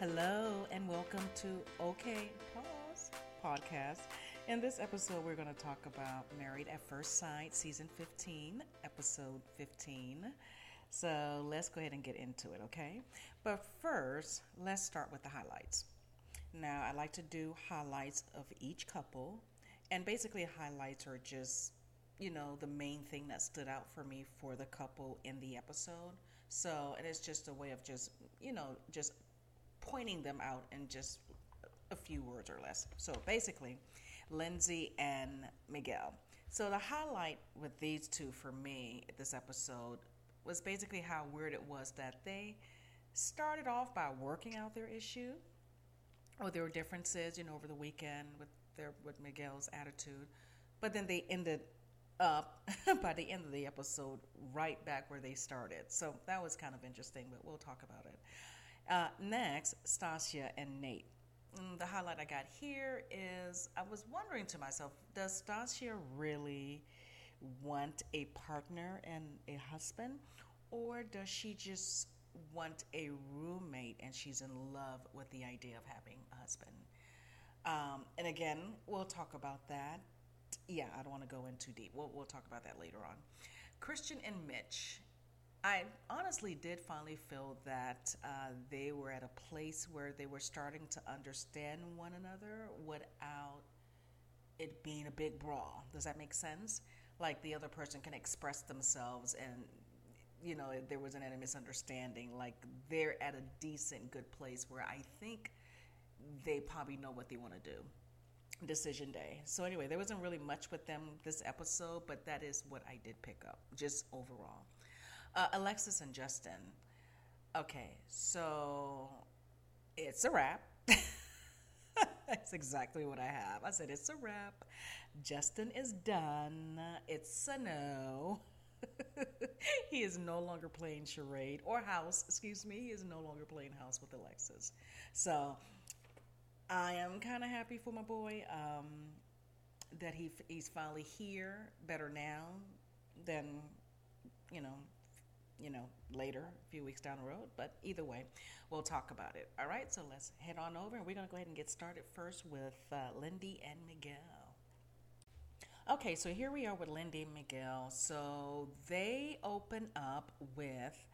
Hello, and welcome to OK Pause podcast. In this episode, we're going to talk about Married at First Sight, season 15, episode 15. So let's go ahead and get into it, okay? But first, let's start with the highlights. Now, I like to do highlights of each couple, and basically, highlights are just you know, the main thing that stood out for me for the couple in the episode. So and it is just a way of just, you know, just pointing them out in just a few words or less. So basically, Lindsay and Miguel. So the highlight with these two for me this episode was basically how weird it was that they started off by working out their issue or were differences, you know, over the weekend with their with Miguel's attitude, but then they ended up by the end of the episode right back where they started. So that was kind of interesting, but we'll talk about it. Uh, next, Stacia and Nate. And mm, the highlight I got here is I was wondering to myself, does Stacia really want a partner and a husband, or does she just want a roommate and she's in love with the idea of having a husband? Um, and again, we'll talk about that yeah, I don't want to go in too deep. We'll, we'll talk about that later on. Christian and Mitch. I honestly did finally feel that uh, they were at a place where they were starting to understand one another without it being a big brawl. Does that make sense? Like the other person can express themselves and you know there wasn't any misunderstanding like they're at a decent good place where i think they probably know what they want to do decision day. So anyway, there wasn't really much with them this episode, but that is what I did pick up, just overall. Uh, Alexis and Justin. Okay, so it's a wrap. That's exactly what I have. I said it's a wrap. Justin is done. It's a no. he is no longer playing charade or house. Excuse me. He is no longer playing house with Alexis. So I am kind of happy for my boy um, that he he's finally here, better now than you know, you know later, a few weeks down the road. But either way, we'll talk about it. All right, so let's head on over, and we're gonna go ahead and get started first with uh, Lindy and Miguel. Okay, so here we are with Lindy and Miguel. So they open up with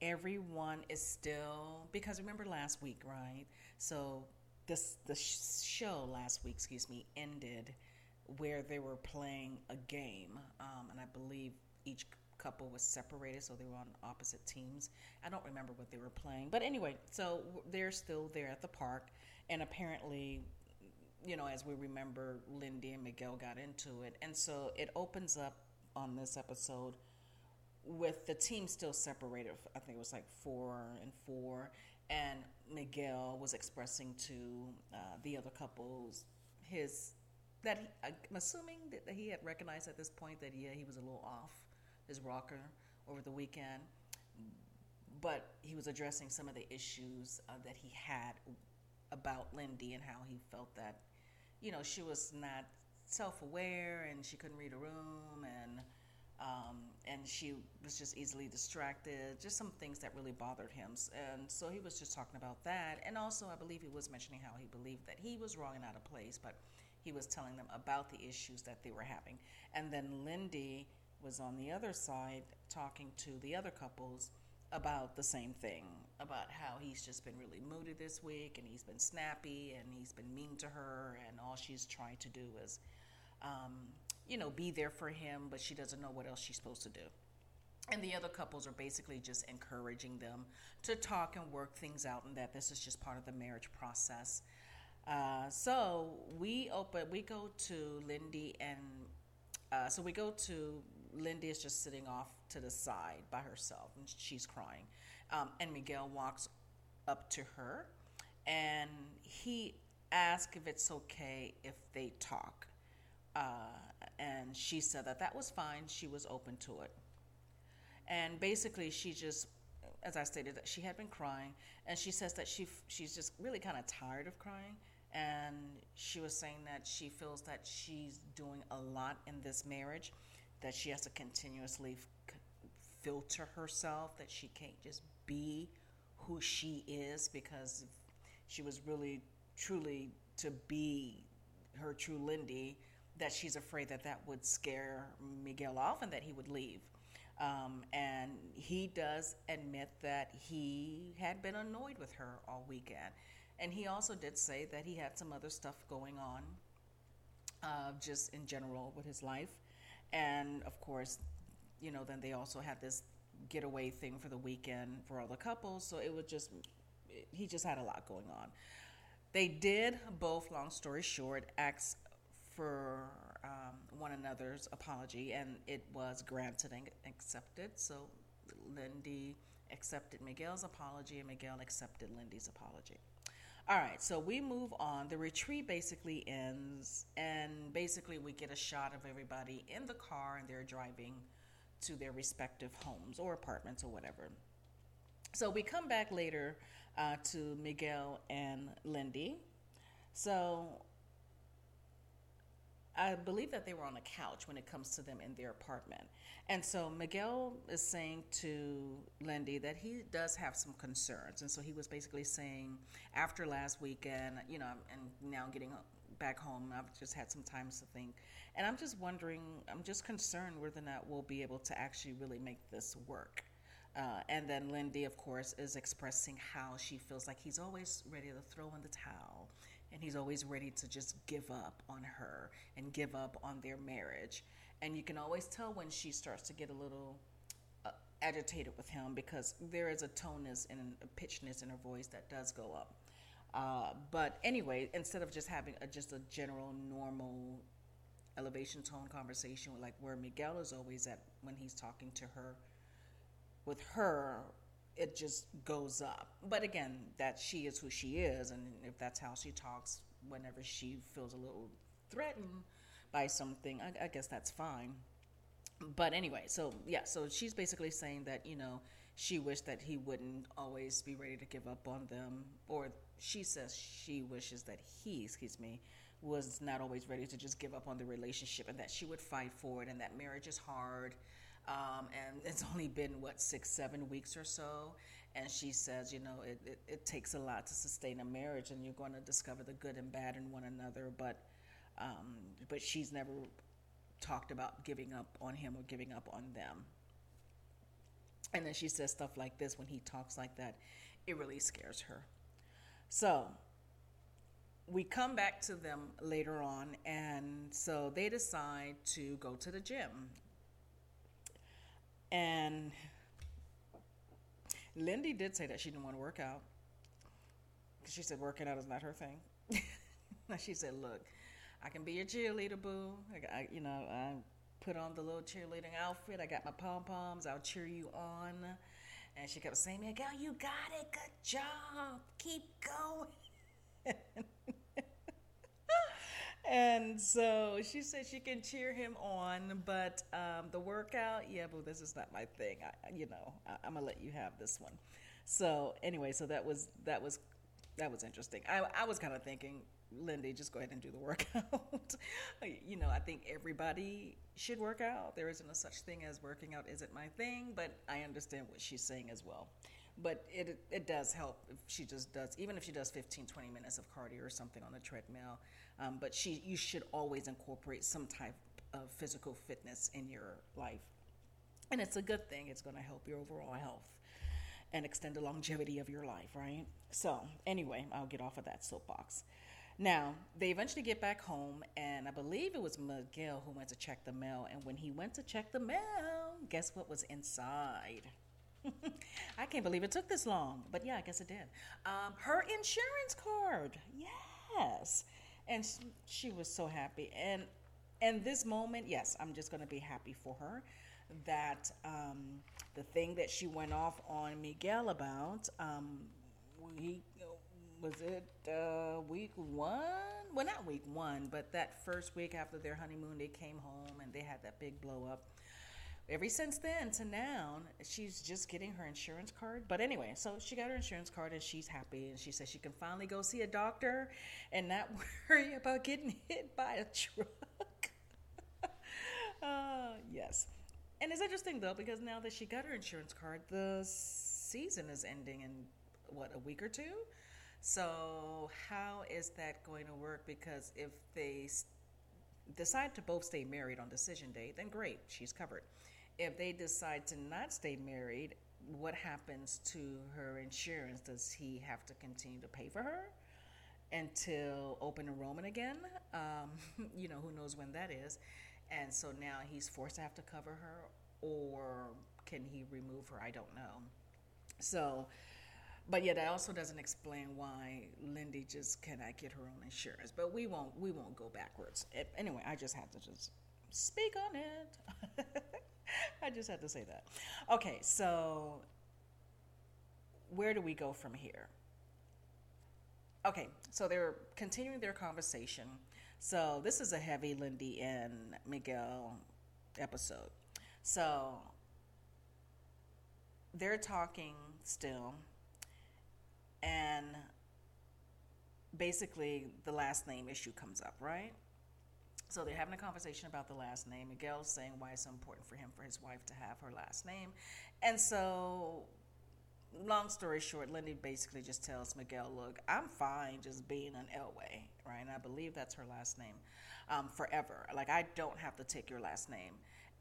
everyone is still because remember last week, right? So this the show last week, excuse me, ended where they were playing a game, um, and I believe each couple was separated, so they were on opposite teams. I don't remember what they were playing, but anyway, so they're still there at the park, and apparently, you know, as we remember, Lindy and Miguel got into it, and so it opens up on this episode with the team still separated. I think it was like four and four, and Miguel was expressing to uh, the other couples his that he, I'm assuming that he had recognized at this point that yeah he was a little off his rocker over the weekend, but he was addressing some of the issues uh, that he had about Lindy and how he felt that you know she was not self-aware and she couldn't read a room and um, and she was just easily distracted, just some things that really bothered him. And so he was just talking about that. And also, I believe he was mentioning how he believed that he was wrong and out of place, but he was telling them about the issues that they were having. And then Lindy was on the other side talking to the other couples about the same thing about how he's just been really moody this week and he's been snappy and he's been mean to her and all she's trying to do is um, you know, be there for him, but she doesn't know what else she's supposed to do. And the other couples are basically just encouraging them to talk and work things out, and that this is just part of the marriage process. Uh, so we open, we go to Lindy, and uh, so we go to Lindy is just sitting off to the side by herself, and she's crying. Um, and Miguel walks up to her, and he asks if it's okay if they talk. Uh, and she said that that was fine. She was open to it. And basically, she just, as I stated, that she had been crying, and she says that she she's just really kind of tired of crying. And she was saying that she feels that she's doing a lot in this marriage, that she has to continuously filter herself, that she can't just be who she is because she was really truly to be her true Lindy, that she's afraid that that would scare Miguel off and that he would leave. Um, and he does admit that he had been annoyed with her all weekend. And he also did say that he had some other stuff going on, uh, just in general with his life. And of course, you know, then they also had this getaway thing for the weekend for all the couples. So it was just, he just had a lot going on. They did both, long story short, ask for um, one another's apology, and it was granted and accepted. So Lindy accepted Miguel's apology, and Miguel accepted Lindy's apology. All right, so we move on. The retreat basically ends, and basically we get a shot of everybody in the car, and they're driving to their respective homes or apartments or whatever. So we come back later uh, to Miguel and Lindy. So I believe that they were on a couch when it comes to them in their apartment. And so Miguel is saying to Lindy that he does have some concerns. And so he was basically saying, after last weekend, you know, and now getting back home, I've just had some time to think. And I'm just wondering, I'm just concerned whether or not we'll be able to actually really make this work. Uh, and then Lindy, of course, is expressing how she feels like he's always ready to throw in the towel and he's always ready to just give up on her and give up on their marriage. And you can always tell when she starts to get a little uh, agitated with him because there is a toneness and a pitchness in her voice that does go up. Uh, but anyway, instead of just having a, just a general normal elevation tone conversation, like where Miguel is always at when he's talking to her with her it just goes up. But again that she is who she is and if that's how she talks whenever she feels a little threatened by something I, I guess that's fine. But anyway so yeah so she's basically saying that you know she wished that he wouldn't always be ready to give up on them or she says she wishes that he excuse me was not always ready to just give up on the relationship and that she would fight for it and that marriage is hard um, and it's only been, what, six, seven weeks or so. And she says, you know, it, it, it takes a lot to sustain a marriage, and you're going to discover the good and bad in one another. But, um, but she's never talked about giving up on him or giving up on them. And then she says stuff like this when he talks like that, it really scares her. So we come back to them later on, and so they decide to go to the gym. And Lindy did say that she didn't want to work out. She said working out is not her thing. she said, "Look, I can be your cheerleader, boo. I, you know, I put on the little cheerleading outfit. I got my pom poms. I'll cheer you on." And she kept saying, "Girl, you got it. Good job. Keep going." And so she said she can cheer him on, but um, the workout, yeah, but this is not my thing. I, you know, I, am gonna let you have this one. So anyway, so that was that was that was interesting. I, I was kind of thinking, Lindy, just go ahead and do the workout. you know, I think everybody should work out. There isn't a such thing as working out isn't my thing, but I understand what she's saying as well but it it does help if she just does even if she does 15 20 minutes of cardio or something on the treadmill um, but she you should always incorporate some type of physical fitness in your life. And it's a good thing. It's going to help your overall health and extend the longevity of your life right? So anyway i'll get off of that soapbox. Now they eventually get back home and i believe it was miguel who went to check the mail. And when he went to check the mail guess what was inside? I can't believe it took this long, but yeah, I guess it did. Um, her insurance card, yes, and she, was so happy. And and this moment, yes, I'm just going to be happy for her that um, the thing that she went off on Miguel about, um, we was it uh, week one? Well, not week one, but that first week after their honeymoon, they came home and they had that big blow up ever since then to now, she's just getting her insurance card. But anyway, so she got her insurance card and she's happy. And she says she can finally go see a doctor and not worry about getting hit by a truck. uh, yes. And it's interesting though, because now that she got her insurance card, the season is ending in what, a week or two? So, how is that going to work? Because if they decide to both stay married on decision day, then great, she's covered. If they decide to not stay married, what happens to her insurance? Does he have to continue to pay for her until open enrollment again? Um, you know, who knows when that is. And so now he's forced to have to cover her, or can he remove her? I don't know. So, but yet that also doesn't explain why Lindy just cannot get her own insurance. But we won't we won't go backwards. Anyway, I just had to just speak on it. I just had to say that. Okay, so where do we go from here? Okay, so they're continuing their conversation. So this is a heavy Lindy and Miguel episode. So they're talking still, and basically the last name issue comes up, right? So they're having a conversation about the last name. Miguel's saying why it's so important for him for his wife to have her last name. And so, long story short, Lindy basically just tells Miguel, Look, I'm fine just being an Elloway, right? And I believe that's her last name um, forever. Like, I don't have to take your last name.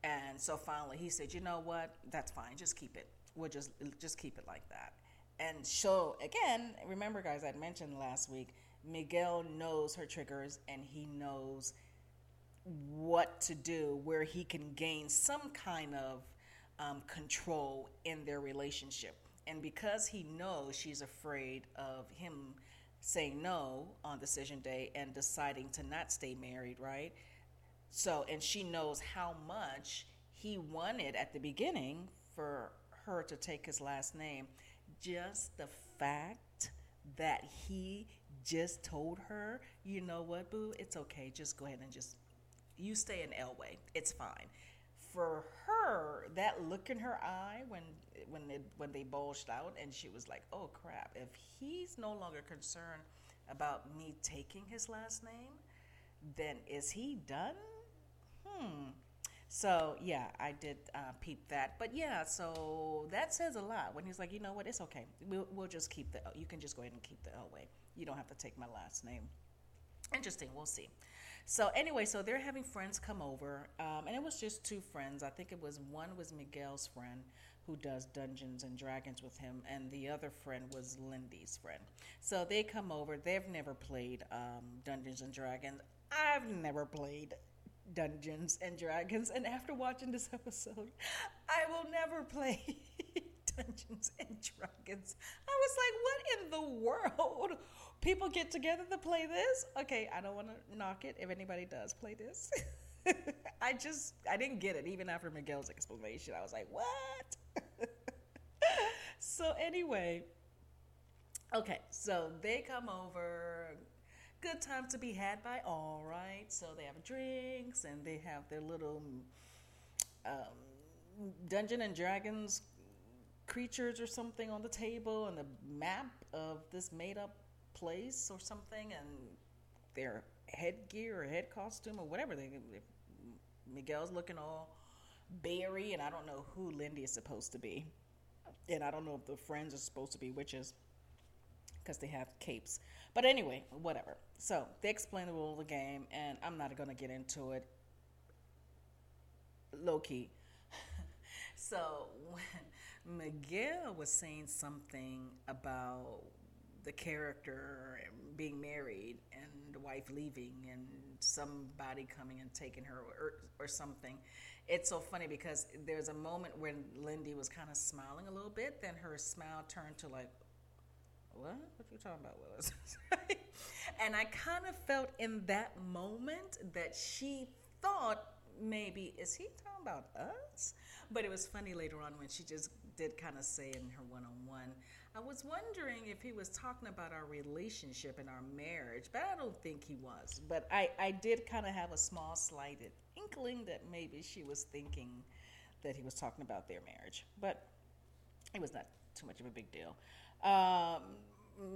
And so finally he said, You know what? That's fine. Just keep it. We'll just, just keep it like that. And so, again, remember, guys, I mentioned last week, Miguel knows her triggers and he knows what to do where he can gain some kind of um, control in their relationship. And because he knows she's afraid of him saying no on decision day and deciding to not stay married, right? So, and she knows how much he wanted at the beginning for her to take his last name. Just the fact that he just told her, you know what, boo, it's okay. Just go ahead and just you stay in Elloway. It's fine. For her, that look in her eye when when it, when they bulged out, and she was like, "Oh crap! If he's no longer concerned about me taking his last name, then is he done?" Hmm. So yeah, I did uh, peep that. But yeah, so that says a lot when he's like, you know what, it's okay. We'll, we'll just keep the. You can just go ahead and keep the Elloway. You don't have to take my last name. Interesting. We'll see. So anyway, so they're having friends come over, um, and it was just two friends. I think it was one was Miguel's friend who does Dungeons and Dragons with him, and the other friend was Lindy's friend. So they come over. They've never played um, Dungeons and Dragons. I've never played Dungeons and Dragons, and after watching this episode, I will never play Dungeons and Dragons. I was like, what in the world? People get together to play this. Okay, I don't want to knock it if anybody does play this. I just I didn't get it even after Miguel's explanation. I was like, "What?" so anyway, okay, so they come over. Good time to be had by all, right? So they have drinks and they have their little um, Dungeon and Dragons creatures or something on the table and the map of this made up place or something and their headgear or head costume or whatever they Miguel's looking all berry and I don't know who Lindy is supposed to be. And I don't know if the friends are supposed to be witches because they have capes. But anyway, whatever. So they explain the rule of the game, and I'm not going to get into it low key. so when Miguel was saying something about the character being married and the wife leaving and somebody coming and taking her or, or something. It's so funny because there's a moment when Lindy was kind of smiling a little bit, then her smile turned to like, what? What you talking about, Willis? and I kind of felt in that moment that she thought maybe, is he talking about us? But it was funny later on when she just did kind of say in her one on one, I was wondering if he was talking about our relationship and our marriage, but I don't think he was. But I, I did kind of have a small slighted inkling that maybe she was thinking that he was talking about their marriage. But it was not too much of a big deal. Um,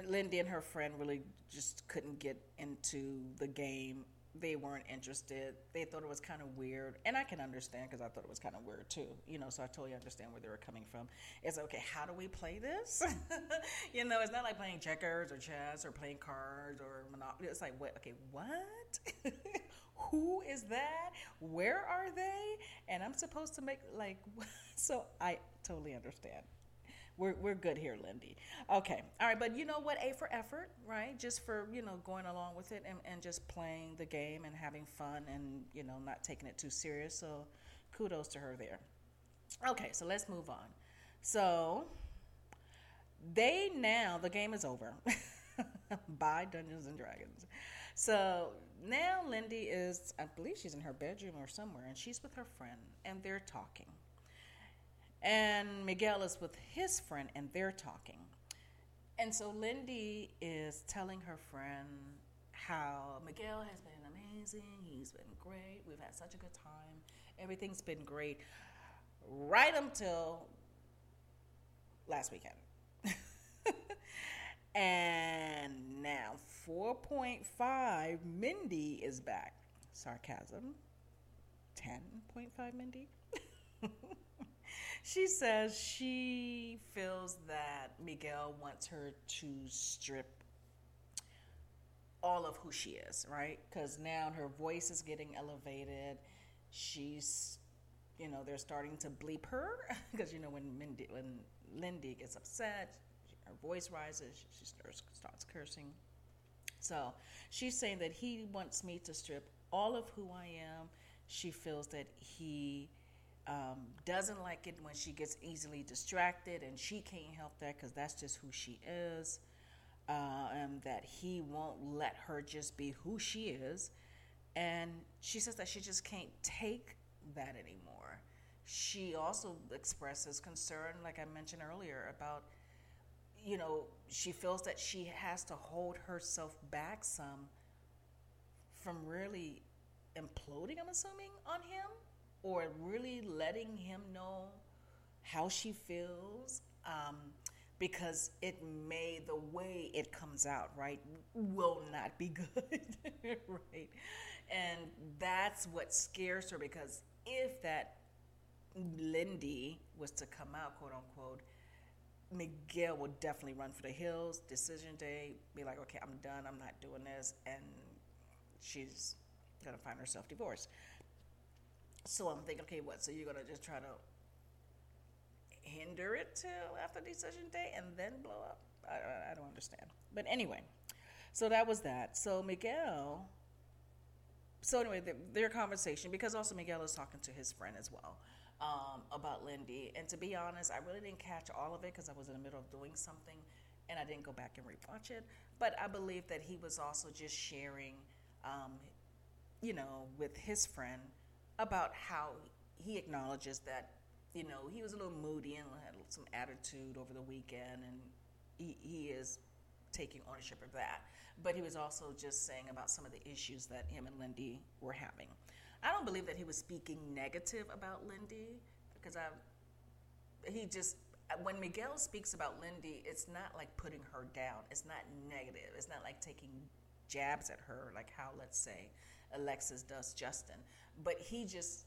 Lindy and her friend really just couldn't get into the game they weren't interested. They thought it was kind of weird, and I can understand because I thought it was kind of weird too. You know, so I totally understand where they were coming from. It's okay. How do we play this? you know, it's not like playing checkers or chess or playing cards or monopoly. It's like what? Okay, what? Who is that? Where are they? And I'm supposed to make like so. I totally understand we're, we're good here, Lindy. Okay. All right. But you know what? A for effort, right? Just for, you know, going along with it and, and just playing the game and having fun and, you know, not taking it too serious. So kudos to her there. Okay. So let's move on. So they now, the game is over. by Dungeons and Dragons. So now Lindy is, I believe she's in her bedroom or somewhere, and she's with her friend, and they're talking. And Miguel is with his friend and they're talking. And so Lindy is telling her friend how Miguel has been amazing. He's been great. We've had such a good time. Everything's been great right until last weekend. and now 4.5 Mindy is back. Sarcasm. 10.5 Mindy. She says she feels that Miguel wants her to strip all of who she is, right? Because now her voice is getting elevated. She's, you know, they're starting to bleep her because you know when Mindy, when Lindy gets upset, her voice rises. She starts starts cursing. So she's saying that he wants me to strip all of who I am. She feels that he um, doesn't like it when she gets easily distracted, and she can't help that because that's just who she is. Uh, and that he won't let her just be who she is. And she says that she just can't take that anymore. She also expresses concern, like I mentioned earlier, about, you know, she feels that she has to hold herself back some from really imploding, I'm assuming, on him or really letting him know how she feels um, because it may the way it comes out right will not be good right? And that's what scares her because if that lindy was to come out quote unquote miguel would definitely run for the hills decision day be like okay i'm done i'm not doing this and she's gonna find herself divorced so I'm thinking, okay, what? So you're gonna just try to hinder it till after decision day and then blow up? I, I don't understand. But anyway, so that was that. So Miguel. So anyway, the, their conversation because also Miguel is talking to his friend as well um, about Lindy. And to be honest, I really didn't catch all of it because I was in the middle of doing something and I didn't go back and rewatch it. But I believe that he was also just sharing, um, you know, with his friend about how he acknowledges that you know he was a little moody and had some attitude over the weekend, and he, he is taking ownership of that. But he was also just saying about some of the issues that him and Lindy were having. I don't believe that he was speaking negative about Lindy because I he just when Miguel speaks about Lindy, it's not like putting her down. It's not negative. It's not like taking jabs at her like how let's say Alexis does Justin but he just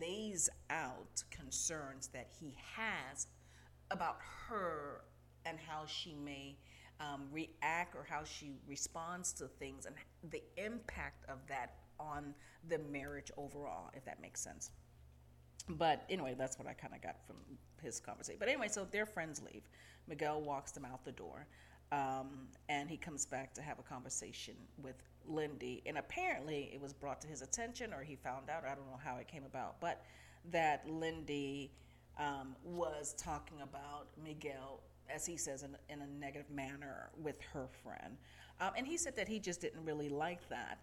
lays out concerns that he has about her and how she may um, react or how she responds to things and the impact of that on the marriage overall, if that makes sense. But anyway, that's what I kind of got from his conversation. But anyway, so their friends leave. Miguel walks them out the door. Um, and he comes back to have a conversation with Lindy. And apparently, it was brought to his attention, or he found out, I don't know how it came about, but that Lindy um, was talking about Miguel, as he says, in, in a negative manner with her friend. Um, and he said that he just didn't really like that.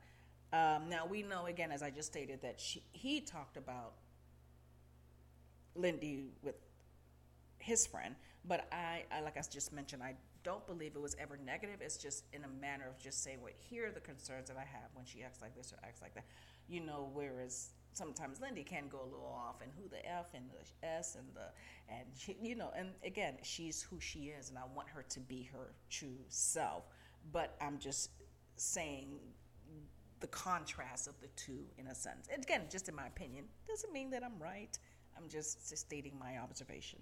Um, now, we know, again, as I just stated, that she, he talked about Lindy with his friend, but I, I, like I just mentioned, I don't believe it was ever negative. It's just in a manner of just saying, "What here are the concerns that I have when she acts like this or acts like that," you know. Whereas sometimes Lindy can go a little off, and who the F and the S and the and she, you know. And again, she's who she is, and I want her to be her true self. But I'm just saying the contrast of the two in a sense. And again, just in my opinion, doesn't mean that I'm right. I'm just, just stating my observation.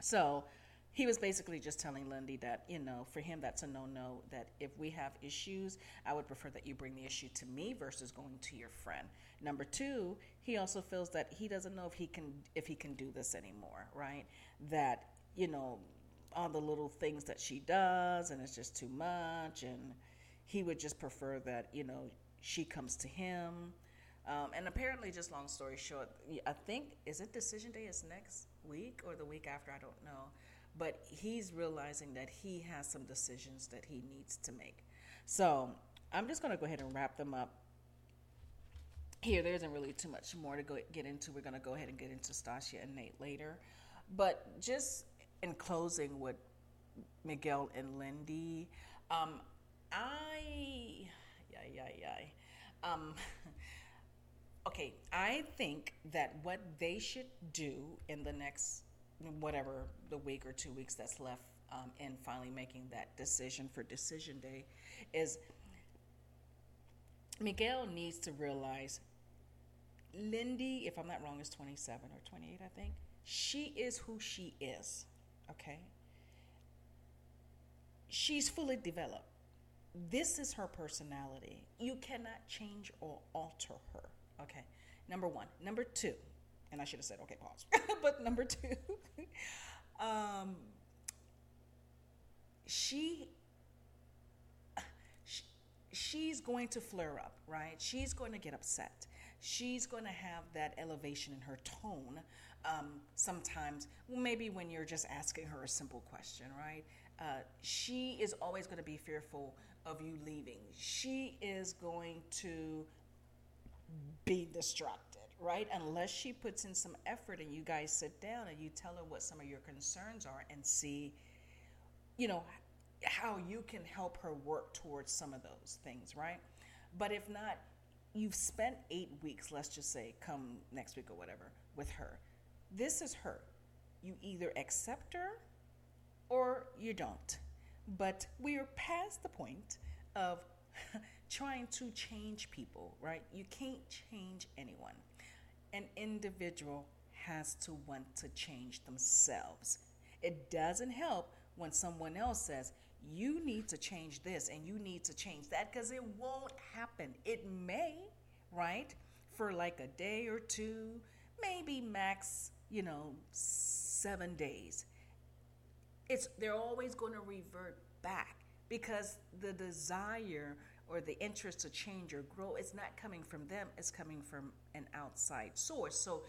So he was basically just telling Lindy that, you know, for him, that's a no no. That if we have issues, I would prefer that you bring the issue to me versus going to your friend. Number two, he also feels that he doesn't know if he can if he can do this anymore, right? That you know, all the little things that she does, and it's just too much, and he would just prefer that you know she comes to him. Um, and apparently, just long story short, I think is it decision day is next week or the week after? I don't know, but he's realizing that he has some decisions that he needs to make. So I'm just going to go ahead and wrap them up here. There isn't really too much more to go get into. We're going to go ahead and get into Stacia and Nate later, but just in closing with Miguel and Lindy, um, I, yeah, yeah, yeah. Um, okay, I think that what they should do in the next, whatever, the week or two weeks that's left um, in finally making that decision for Decision Day is Miguel needs to realize Lindy, if I'm not wrong, is 27 or 28, I think. She is who she is, okay? She's fully developed this is her personality. You cannot change or alter her. Okay. Number one. Number two, and I should have said, okay, pause. but number two, um, she, she, she's going to flare up, right? She's going to get upset. She's going to have that elevation in her tone. Um, sometimes, maybe when you're just asking her a simple question, right? Uh, she is always going to be fearful of you leaving. She is going to be distracted, right? Unless she puts in some effort and you guys sit down and you tell her what some of your concerns are and see, you know, how you can help her work towards some of those things, right? But if not, you've spent eight weeks, let's just say, come next week or whatever, with her. This is her. You either accept her or you don't. But we are past the point of trying to change people, right? You can't change anyone. An individual has to want to change themselves. It doesn't help when someone else says, you need to change this and you need to change that because it won't happen. It may, right? For like a day or two, maybe max, you know, seven days it's they're always going to revert back because the desire or the interest to change or grow is not coming from them it's coming from an outside source. So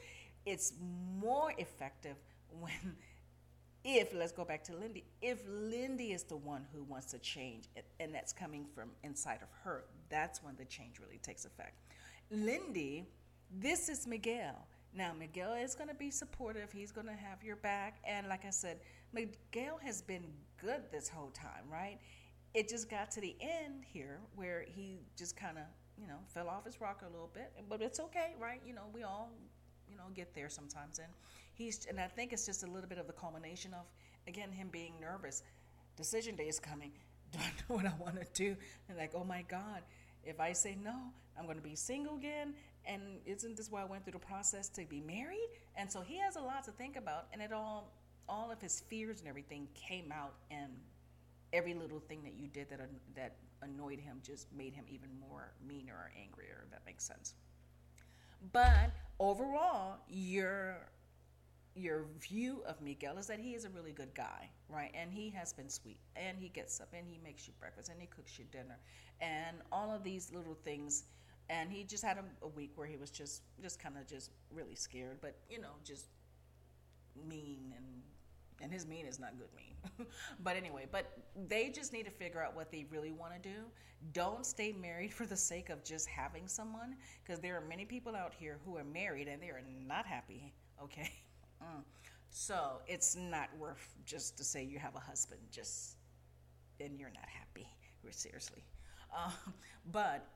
it's more effective when if let's go back to lindy if lindy is the one who wants to change and that's coming from inside of her that's when the change really takes effect. Lindy this is miguel. Now miguel is going to be supportive he's going to have your back and like i said Miguel has been good this whole time, right? It just got to the end here where he just kind of, you know, fell off his rocker a little bit, but it's okay, right? You know, we all, you know, get there sometimes, and he's, and I think it's just a little bit of the culmination of, again, him being nervous. Decision day is coming. Do I know what I want to do? And like, oh my God, if I say no, I'm going to be single again. And isn't this why I went through the process to be married? And so he has a lot to think about, and it all all of his fears and everything came out, and every little thing that you did that that annoyed him just made him even more meaner or angrier. If that makes sense. But overall, your your view of Miguel is that he is a really good guy, right? And he has been sweet, and he gets up and he makes you breakfast and he cooks you dinner, and all of these little things. And he just had a, a week where he was just just kind of just really scared, but you know, just mean and and his mean is not good mean. but anyway, but they just need to figure out what they really want to do. Don't stay married for the sake of just having someone, because there are many people out here who are married and they are not happy. Okay, mm. so it's not worth just to say you have a husband just and you're not happy. Seriously, uh, but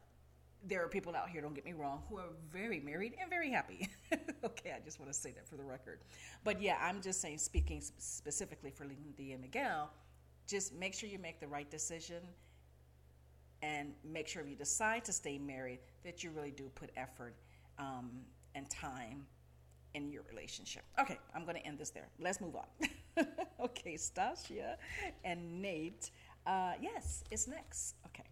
there are people out here, don't get me wrong, who are very married and very happy. okay, I just want to say that for the record. But yeah, I'm just saying, speaking specifically for Lindy and Miguel, just make sure you make the right decision. and make sure if you decide to stay married that you really do put effort um, and time in your relationship. Okay, I'm going to end this there. Let's move on. okay, Stacia and Nate. Uh, yes, it's next. Okay.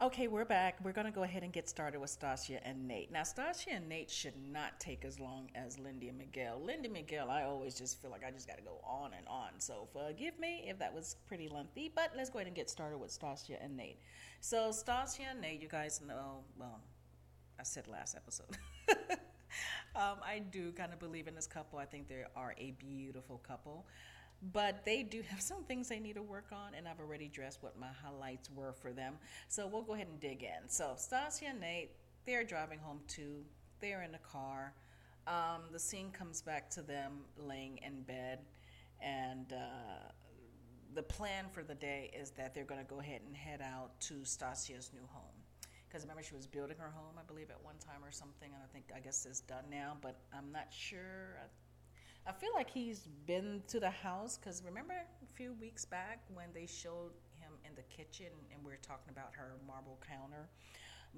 Okay, we're back. We're going to go ahead and get started with Stacia and Nate. Now, Stacia and Nate should not take as long as Lindy and Miguel. Lindy and Miguel, I always just feel like I just got to go on and on. So forgive me if that was pretty lengthy, but let's go ahead and get started with Stacia and Nate. So, Stacia and Nate, you guys know, well, I said last episode. um, I do kind of believe in this couple. I think they are a beautiful couple but they do have some things they need to work on, and I've already addressed what my highlights were for them. So we'll go ahead and dig in. So Stacia and Nate, they're driving home too. They're in the car. Um, the scene comes back to them laying in bed, and uh, the plan for the day is that they're going to go ahead and head out to Stacia's new home. Because remember, she was building her home, I believe, at one time or something, and I think I guess it's done now, but I'm not sure. I I feel like he's been to the house because remember a few weeks back when they showed him in the kitchen and we were talking about her marble counter.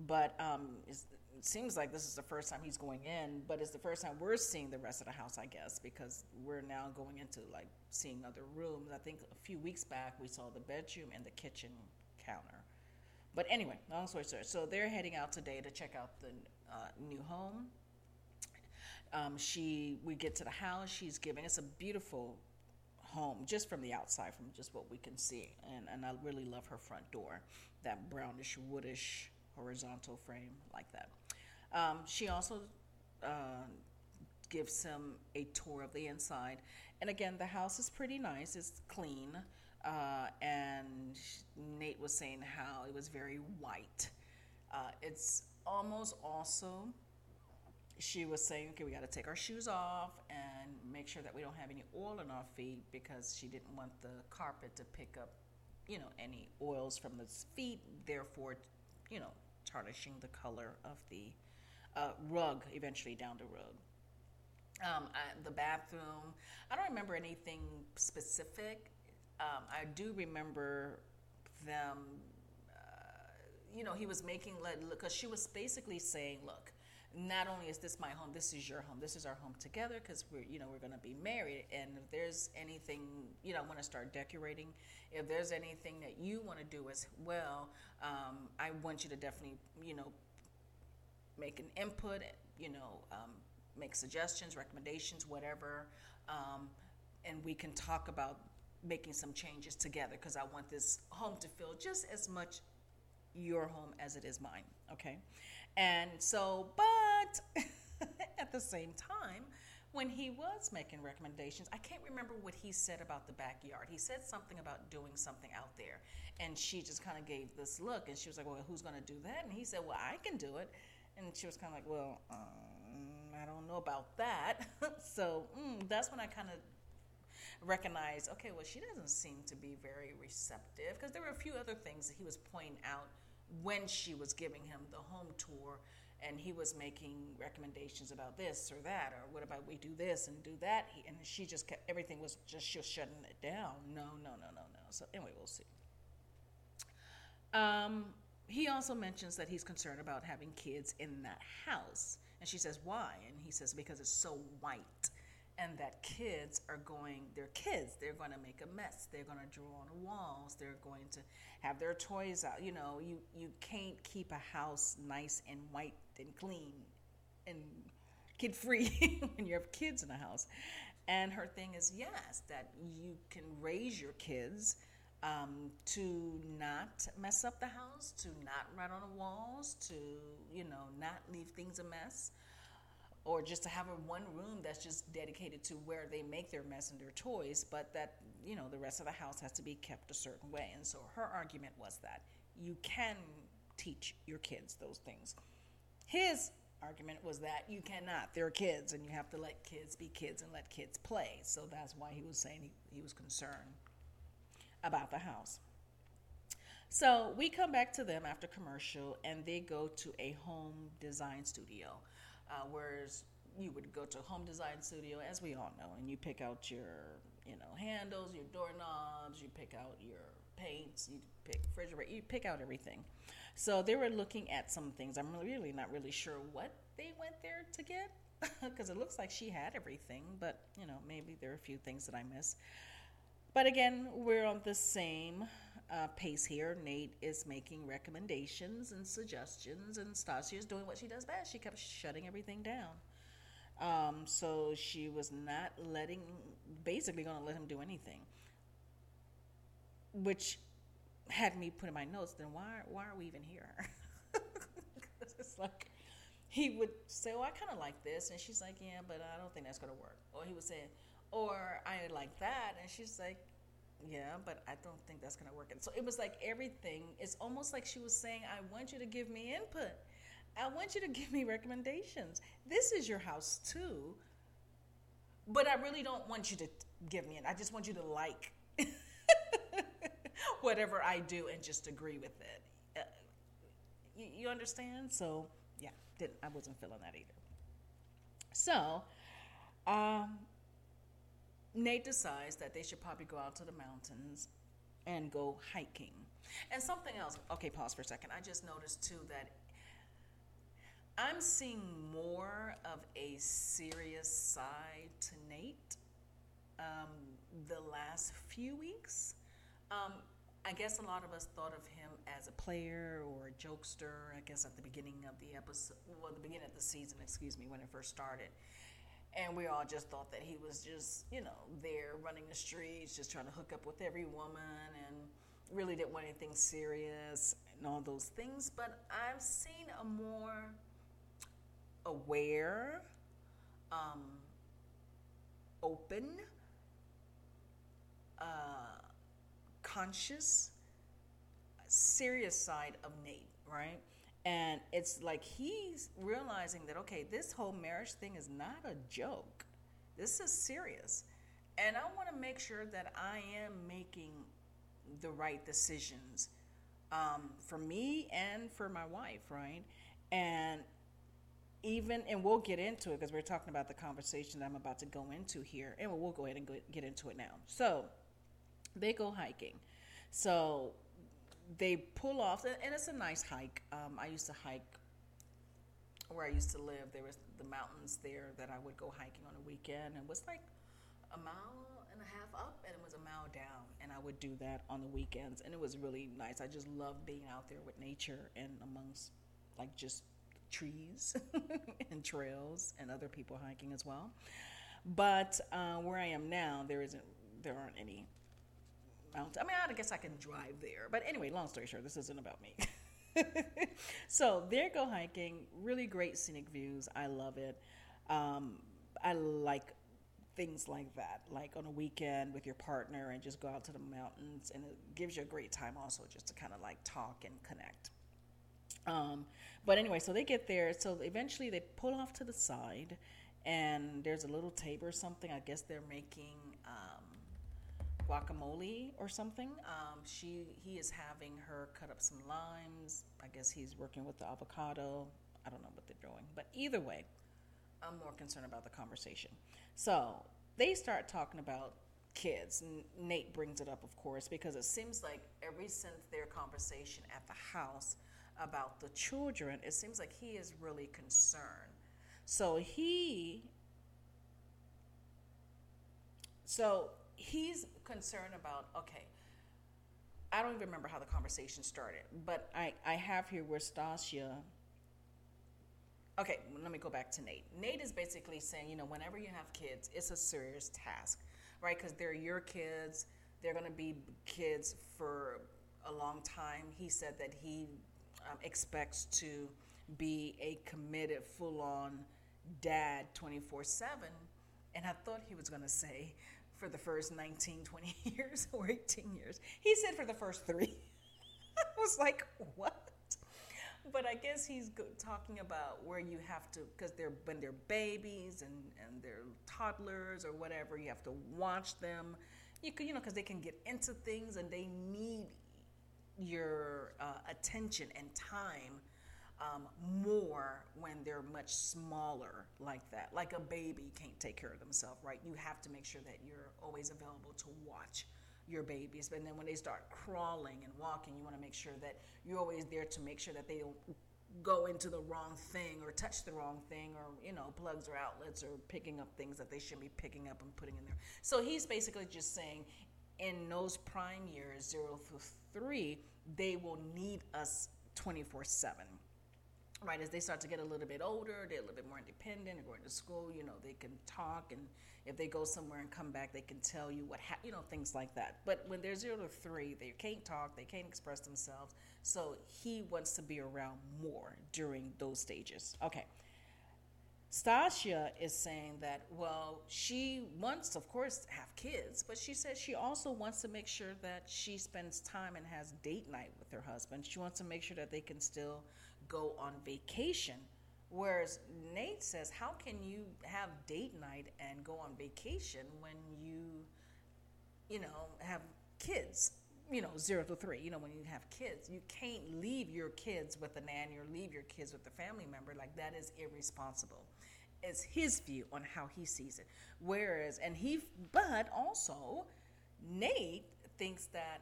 But um, it seems like this is the first time he's going in, but it's the first time we're seeing the rest of the house, I guess, because we're now going into like seeing other rooms. I think a few weeks back we saw the bedroom and the kitchen counter. But anyway, long story short, so they're heading out today to check out the uh, new home um, she, we get to the house. She's giving us a beautiful home just from the outside, from just what we can see. And, and I really love her front door, that brownish, woodish, horizontal frame like that. Um, she also uh, gives him a tour of the inside. And again, the house is pretty nice, it's clean. Uh, and Nate was saying how it was very white. Uh, it's almost also she was saying, okay, we got to take our shoes off and make sure that we don't have any oil on our feet because she didn't want the carpet to pick up, you know, any oils from the feet, therefore, you know, tarnishing the color of the uh, rug eventually down the road. Um, I, the bathroom, I don't remember anything specific. Um, I do remember them, uh, you know, he was making, because she was basically saying, look, not only is this my home, this is your home. This is our home together because we're, you know, we're going to be married. And if there's anything, you know, I want to start decorating. If there's anything that you want to do as well, um, I want you to definitely, you know, make an input. You know, um, make suggestions, recommendations, whatever, um, and we can talk about making some changes together because I want this home to feel just as much your home as it is mine. Okay. And so, but at the same time, when he was making recommendations, I can't remember what he said about the backyard. He said something about doing something out there. And she just kind of gave this look and she was like, Well, who's going to do that? And he said, Well, I can do it. And she was kind of like, Well, um, I don't know about that. so mm, that's when I kind of recognized, okay, well, she doesn't seem to be very receptive because there were a few other things that he was pointing out when she was giving him the home tour and he was making recommendations about this or that or what about we do this and do that? He, and she just kept everything was just she was shutting it down. No no no no no. So anyway we'll see. Um, he also mentions that he's concerned about having kids in that house. And she says why? And he says because it's so white and that kids are going they're kids. They're going to make a mess. They're going to draw on the walls. They're going to have their toys out. You know you you can't keep a house nice and white and clean and kid free when you have kids in the house and her thing is yes that you can raise your kids um, to not mess up the house to not write on the walls to you know not leave things a mess or just to have a one room that's just dedicated to where they make their mess and their toys, but that you know the rest of the house has to be kept a certain way. And so her argument was that you can teach your kids those things. His argument was that you cannot. They're kids, and you have to let kids be kids and let kids play. So that's why he was saying he, he was concerned about the house. So we come back to them after commercial, and they go to a home design studio uh, whereas you would go to a home design studio, as we all know, and you pick out your, you know, handles, your doorknobs, you pick out your paints, you pick refrigerator, you pick out everything. So they were looking at some things. I'm really not really sure what they went there to get because it looks like she had everything, but you know, maybe there are a few things that I miss. But again, we're on the same uh, pace here. Nate is making recommendations and suggestions, and Stacia is doing what she does best. She kept shutting everything down. Um, so she was not letting, basically, going to let him do anything, which had me put in my notes. Then why why are we even here? it's like he would say, "Oh, I kind of like this," and she's like, "Yeah, but I don't think that's to work." Or he would say, "Or I like that," and she's like, "Yeah, but I don't think that's to work." And so it was like everything. It's almost like she was saying, "I want you to give me input. I want you to give me recommendations. This is your house too." But I really don't want you to give me it. I just want you to like whatever I do and just agree with it. Uh, you, you understand? So yeah, didn't I wasn't feeling that either. So, um, Nate decides that they should probably go out to the mountains and go hiking. And something else. Okay, pause for a second. I just noticed too that I'm seeing more of a serious side to Nate um, the last few weeks. Um, I guess a lot of us thought of him as a player or a jokester, I guess at the beginning of the episode, well, the beginning of the season, excuse me, when it first started. And we all just thought that he was just, you know, there running the streets, just trying to hook up with every woman and really didn't want anything serious and all those things. But I've seen a more aware, um, open, uh, conscious, serious side of Nate, right? And it's like he's realizing that, okay, this whole marriage thing is not a joke. This is serious. And I want to make sure that I am making the right decisions um, for me and for my wife, right? And even, and we'll get into it because we're talking about the conversation that I'm about to go into here, and we'll go ahead and go, get into it now. So they go hiking. So they pull off, and it's a nice hike. Um, I used to hike where I used to live. There was the mountains there that I would go hiking on a weekend, and it was like a mile and a half up, and it was a mile down. And I would do that on the weekends, and it was really nice. I just love being out there with nature and amongst like just trees and trails and other people hiking as well. But uh, where I am now, there isn't there aren't any mountain. I mean, I guess I can drive there. But anyway, long story short, this isn't about me. so there go hiking. Really great scenic views. I love it. Um, I like things like that, like on a weekend with your partner and just go out to the mountains. And it gives you a great time also just to kind of like talk and connect. Um, but anyway, so they get there. So eventually they pull off to the side, and there's a little table or something. I guess they're making um, guacamole or something. Um, she he is having her cut up some limes. I guess he's working with the avocado. I don't know what they're doing, but either way, I'm more concerned about the conversation. So they start talking about kids. Nate brings it up, of course, because it seems like every since their conversation at the house about the children, it seems like he is really concerned. So he so he's concerned about okay i don't even remember how the conversation started but i i have here where Stacia okay let me go back to nate. Nate is basically saying you know whenever you have kids it's a serious task right? Because they're your kids they're going to be kids for a long time. He said that he um, expects to be a committed full-on dad 24-7 and i thought he was going to say for the first 19, 20 years or 18 years. He said for the first three. I was like, what? But I guess he's talking about where you have to, because they're when they're babies and, and they're toddlers or whatever, you have to watch them. You could, you know, because they can get into things and they need your uh, attention and time um, more when they're much smaller like that. Like a baby can't take care of themselves, right? You have to make sure that you're always available to watch your babies. But then when they start crawling and walking, you want to make sure that you're always there to make sure that they don't go into the wrong thing or touch the wrong thing or you know plugs or outlets or picking up things that they shouldn't be picking up and putting in there so he's basically just saying in those prime years 0 through 3 they will need us 24 7 right as they start to get a little bit older they're a little bit more independent they're going to school you know they can talk and if they go somewhere and come back they can tell you what happened you know things like that. But when they're zero to three they can't talk they can't express themselves so he wants to be around more during those stages. Okay. Stacia is saying that, well, she wants, of course, to have kids, but she says she also wants to make sure that she spends time and has date night with her husband. She wants to make sure that they can still go on vacation. Whereas Nate says, How can you have date night and go on vacation when you, you know, have kids? You know, zero to three, you know, when you have kids, you can't leave your kids with a nanny or leave your kids with a family member. Like, that is irresponsible. It's his view on how he sees it. Whereas, and he, but also, Nate thinks that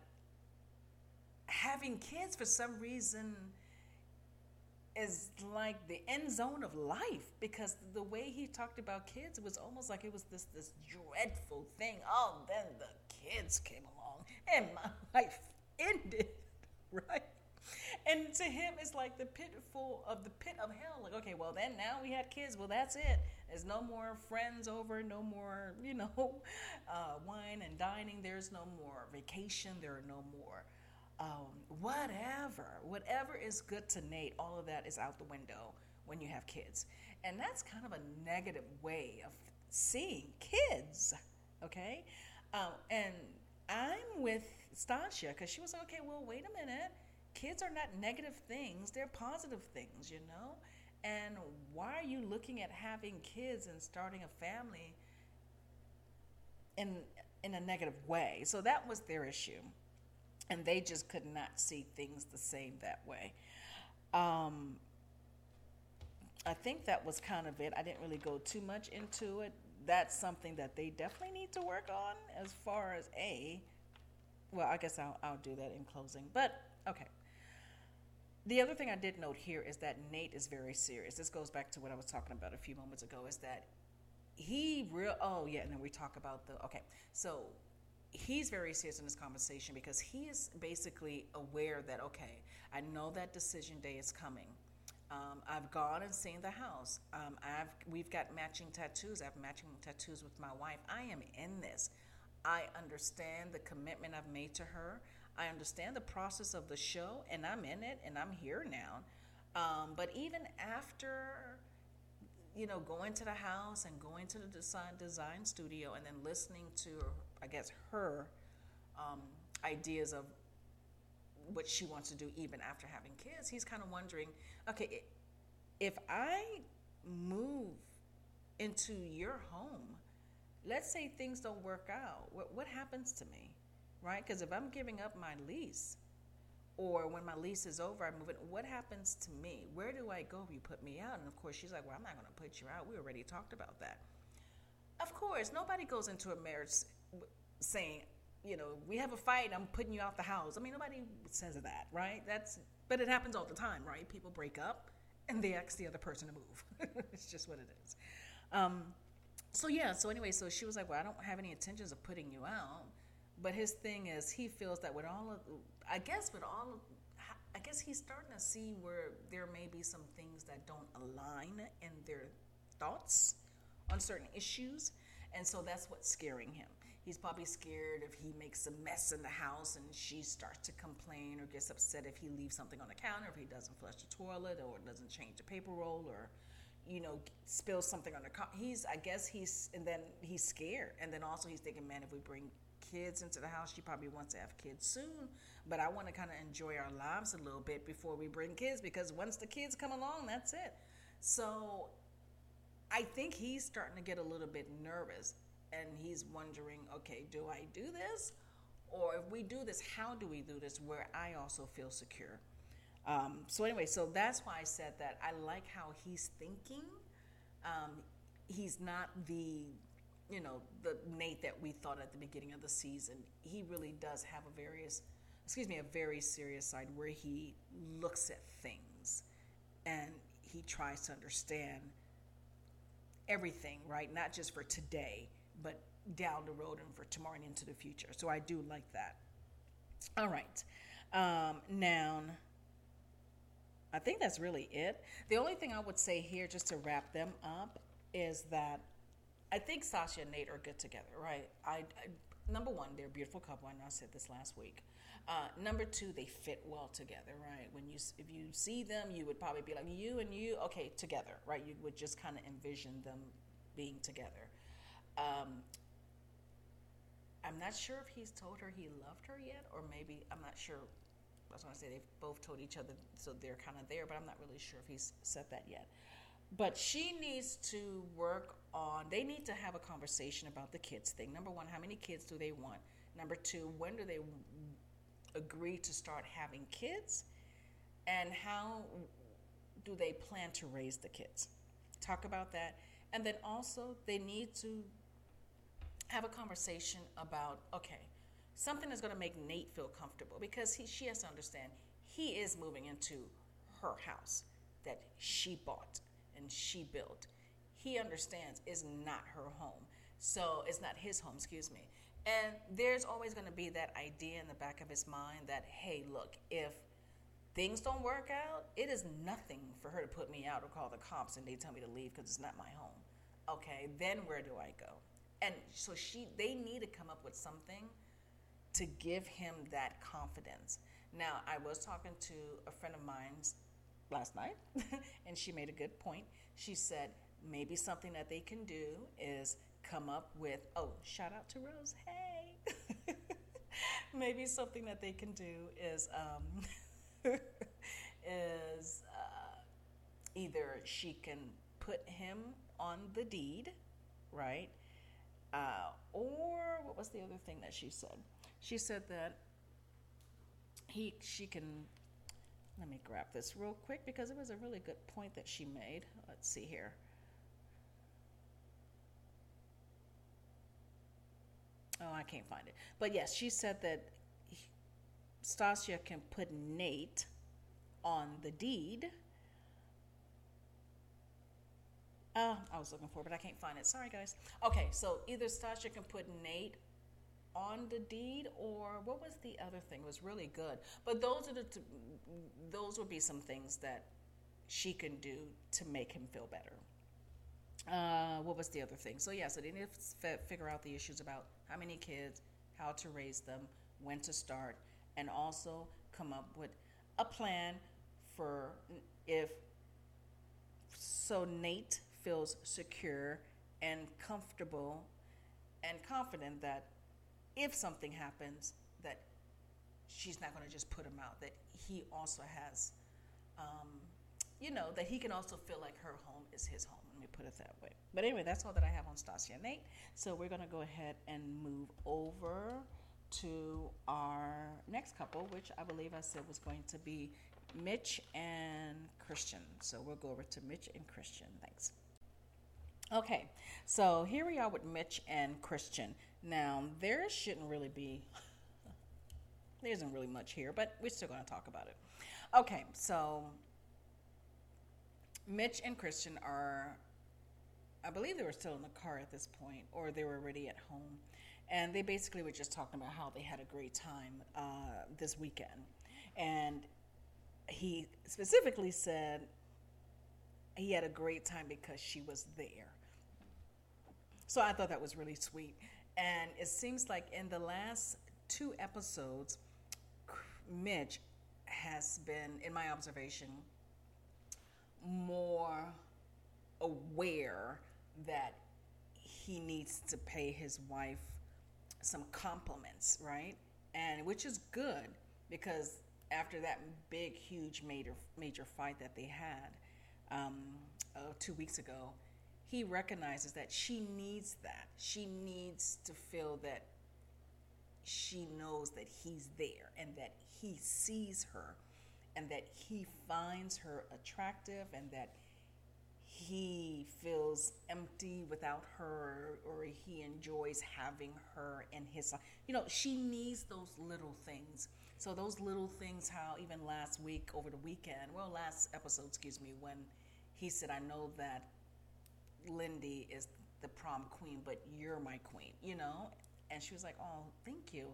having kids for some reason is like the end zone of life because the way he talked about kids was almost like it was this this dreadful thing. Oh, then the kids came along and my life ended, right? And to him, it's like the pitfall of the pit of hell. Like, okay, well, then now we had kids. Well, that's it. There's no more friends over, no more, you know, uh, wine and dining. There's no more vacation. There are no more um, whatever, whatever is good to Nate, all of that is out the window when you have kids. And that's kind of a negative way of seeing kids, okay? Um, and I'm with Stacia because she was like, okay, well, wait a minute. Kids are not negative things, they're positive things, you know? And why are you looking at having kids and starting a family in, in a negative way? So that was their issue and they just could not see things the same that way. Um, I think that was kind of it. I didn't really go too much into it. That's something that they definitely need to work on as far as A. Well, I guess I'll, I'll do that in closing. But, okay. The other thing I did note here is that Nate is very serious. This goes back to what I was talking about a few moments ago is that he real oh yeah and then we talk about the okay so he's very serious in this conversation because he is basically aware that okay i know that decision day is coming. Um, i've gone and seen the house. Um, i've we've got matching tattoos. I have matching tattoos with my wife. I am in this. I understand the commitment i've made to her. I understand the process of the show and i'm in it and i'm here now. Um, but even after you know going to the house and going to the design design studio and then listening to I guess, her um, ideas of what she wants to do even after having kids, he's kind of wondering, okay, if I move into your home, let's say things don't work out, what, what happens to me, right? Because if I'm giving up my lease, or when my lease is over, I move it. What happens to me? Where do I go if you put me out? And of course, she's like, Well, I'm not going to put you out. We already talked about that. Of course, nobody goes into a marriage saying, you know, we have a fight, I'm putting you out the house. I mean, nobody says that, right? That's, but it happens all the time, right? People break up and they ask the other person to move. it's just what it is. Um, so yeah, so anyway, so she was like, well, I don't have any intentions of putting you out. But his thing is, he feels that with all of, I guess with all of, I guess he's starting to see where there may be some things that don't align in their thoughts on certain issues. And so that's what's scaring him. He's probably scared if he makes a mess in the house and she starts to complain or gets upset if he leaves something on the counter, if he doesn't flush the toilet or doesn't change the paper roll or, you know, spills something on the car. He's, I guess he's, and then he's scared. And then also he's thinking, man, if we bring kids into the house, she probably wants to have kids soon. But I want to kind of enjoy our lives a little bit before we bring kids because once the kids come along, that's it. So I think he's starting to get a little bit nervous and he's wondering, okay, do I do this? Or if we do this, how do we do this where I also feel secure? Um, so, anyway, so that's why I said that I like how he's thinking. Um, he's not the you know, the Nate that we thought at the beginning of the season. He really does have a various, excuse me, a very serious side where he looks at things and he tries to understand everything, right? Not just for today, but down the road and for tomorrow and into the future. So I do like that. All right. Um, now, I think that's really it. The only thing I would say here, just to wrap them up, is that I think Stacia and Nate are good together, right? I, I number one, they're a beautiful couple. I know I said this last week. Uh, number two, they fit well together, right? When you if you see them, you would probably be like you and you, okay, together, right? You would just kind of envision them being together. Um, I'm not sure if he's told her he loved her yet, or maybe I'm not sure. I was going to say they've both told each other, so they're kind of there, but I'm not really sure if he's said that yet. But she needs to work on, they need to have a conversation about the kids thing. Number one, how many kids do they want? Number two, when do they agree to start having kids? And how do they plan to raise the kids? Talk about that. And then also, they need to have a conversation about okay, something is going to make Nate feel comfortable because he, she has to understand he is moving into her house that she bought and she built. He understands is not her home. So it's not his home, excuse me. And there's always going to be that idea in the back of his mind that, hey, look, if things don't work out, it is nothing for her to put me out or call the cops and they tell me to leave because it's not my home. Okay, then where do I go? And so she, they need to come up with something to give him that confidence. Now, I was talking to a friend of mine's last night, and she made a good point. She said maybe something that they can do is come up with, oh, shout out to Rose, hey. maybe something that they can do is um, is uh, either she can put him on the deed, right? Uh, or what was the other thing that she said? She said that he she can let me grab this real quick because it was a really good point that she made. Let's see here. Oh, I can't find it. But yes, she said that Stacia can put Nate on the deed uh, I was looking for, but I can't find it. Sorry, guys. Okay, so either Stacia can put Nate on the deed, or what was the other thing? It was really good. But those are the t- those would be some things that she can do to make him feel better. Uh, what was the other thing? So yeah, so they need to f- figure out the issues about how many kids, how to raise them, when to start, and also come up with a plan for if so Nate feels secure and comfortable and confident that if something happens, that she's not going to just put him out, that he also has, um, you know, that he can also feel like her home is his home. Let me put it that way. But anyway, that's all that I have on Stacia and Nate. So we're going to go ahead and move over to our next couple, which I believe I said was going to be Mitch and Krysten. So we'll go over to Mitch and Krysten. Thanks. Okay, so here we are with Mitch and Krysten. Now, there shouldn't really be, there isn't really much here, but we're still going to talk about it. Okay, so Mitch and Krysten are, I believe they were still in the car at this point, or they were already at home. And they basically were just talking about how they had a great time uh, this weekend. And he specifically said he had a great time because she was there. So I thought that was really sweet. And it seems like in the last two episodes, Mitch has been, in my observation, more aware that he needs to pay his wife some compliments, right? And which is good because after that big, huge, major, major fight that they had um, uh, two weeks ago, he recognizes that she needs that. She needs to feel that she knows that he's there and that he sees her and that he finds her attractive and that he feels empty without her or he enjoys having her in his life. You know, she needs those little things. So those little things how even last week over the weekend, well last episode, excuse me, when he said I know that Lindy is the prom queen, but you're my queen, you know? And she was like, "Oh, thank you."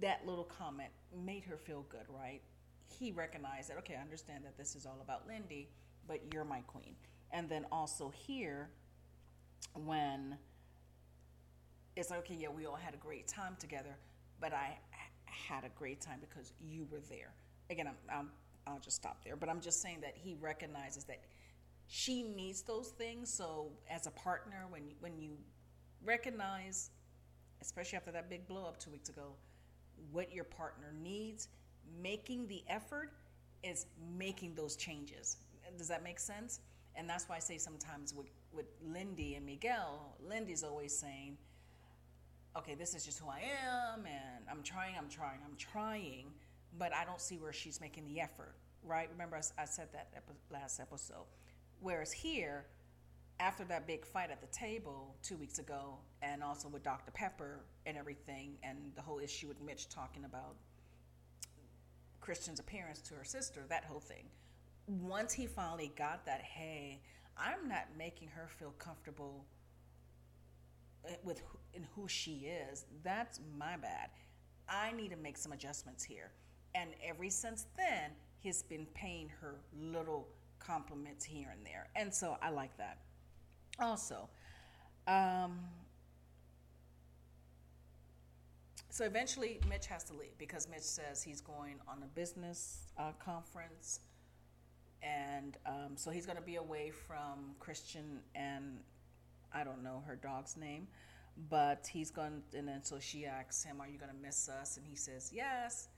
That little comment made her feel good, right? He recognized that, okay, I understand that this is all about Lindy, but you're my queen and then also here when it's like okay yeah we all had a great time together but i had a great time because you were there again I'm, I'm, i'll just stop there but i'm just saying that he recognizes that she needs those things so as a partner when when you recognize especially after that big blow up two weeks ago what your partner needs making the effort is making those changes does that make sense and that's why I say sometimes with, with Lindy and Miguel, Lindy's always saying, okay, this is just who I am, and I'm trying, I'm trying, I'm trying, but I don't see where she's making the effort, right? Remember, I, I said that epi- last episode. Whereas here, after that big fight at the table two weeks ago, and also with Dr. Pepper and everything, and the whole issue with Mitch talking about Krysten's appearance to her sister, that whole thing once he finally got that, hey, I'm not making her feel comfortable eh, with in who she is. That's my bad. I need to make some adjustments here. And every since then, he's been paying her little compliments here and there. And so I like that. Also, um, so eventually Mitch has to leave because Mitch says he's going on a business uh, conference and um, so he's going to be away from Krysten and I don't know her dog's name, but he's going. And then so she asks him, "Are you going to miss us?" And he says, "Yes."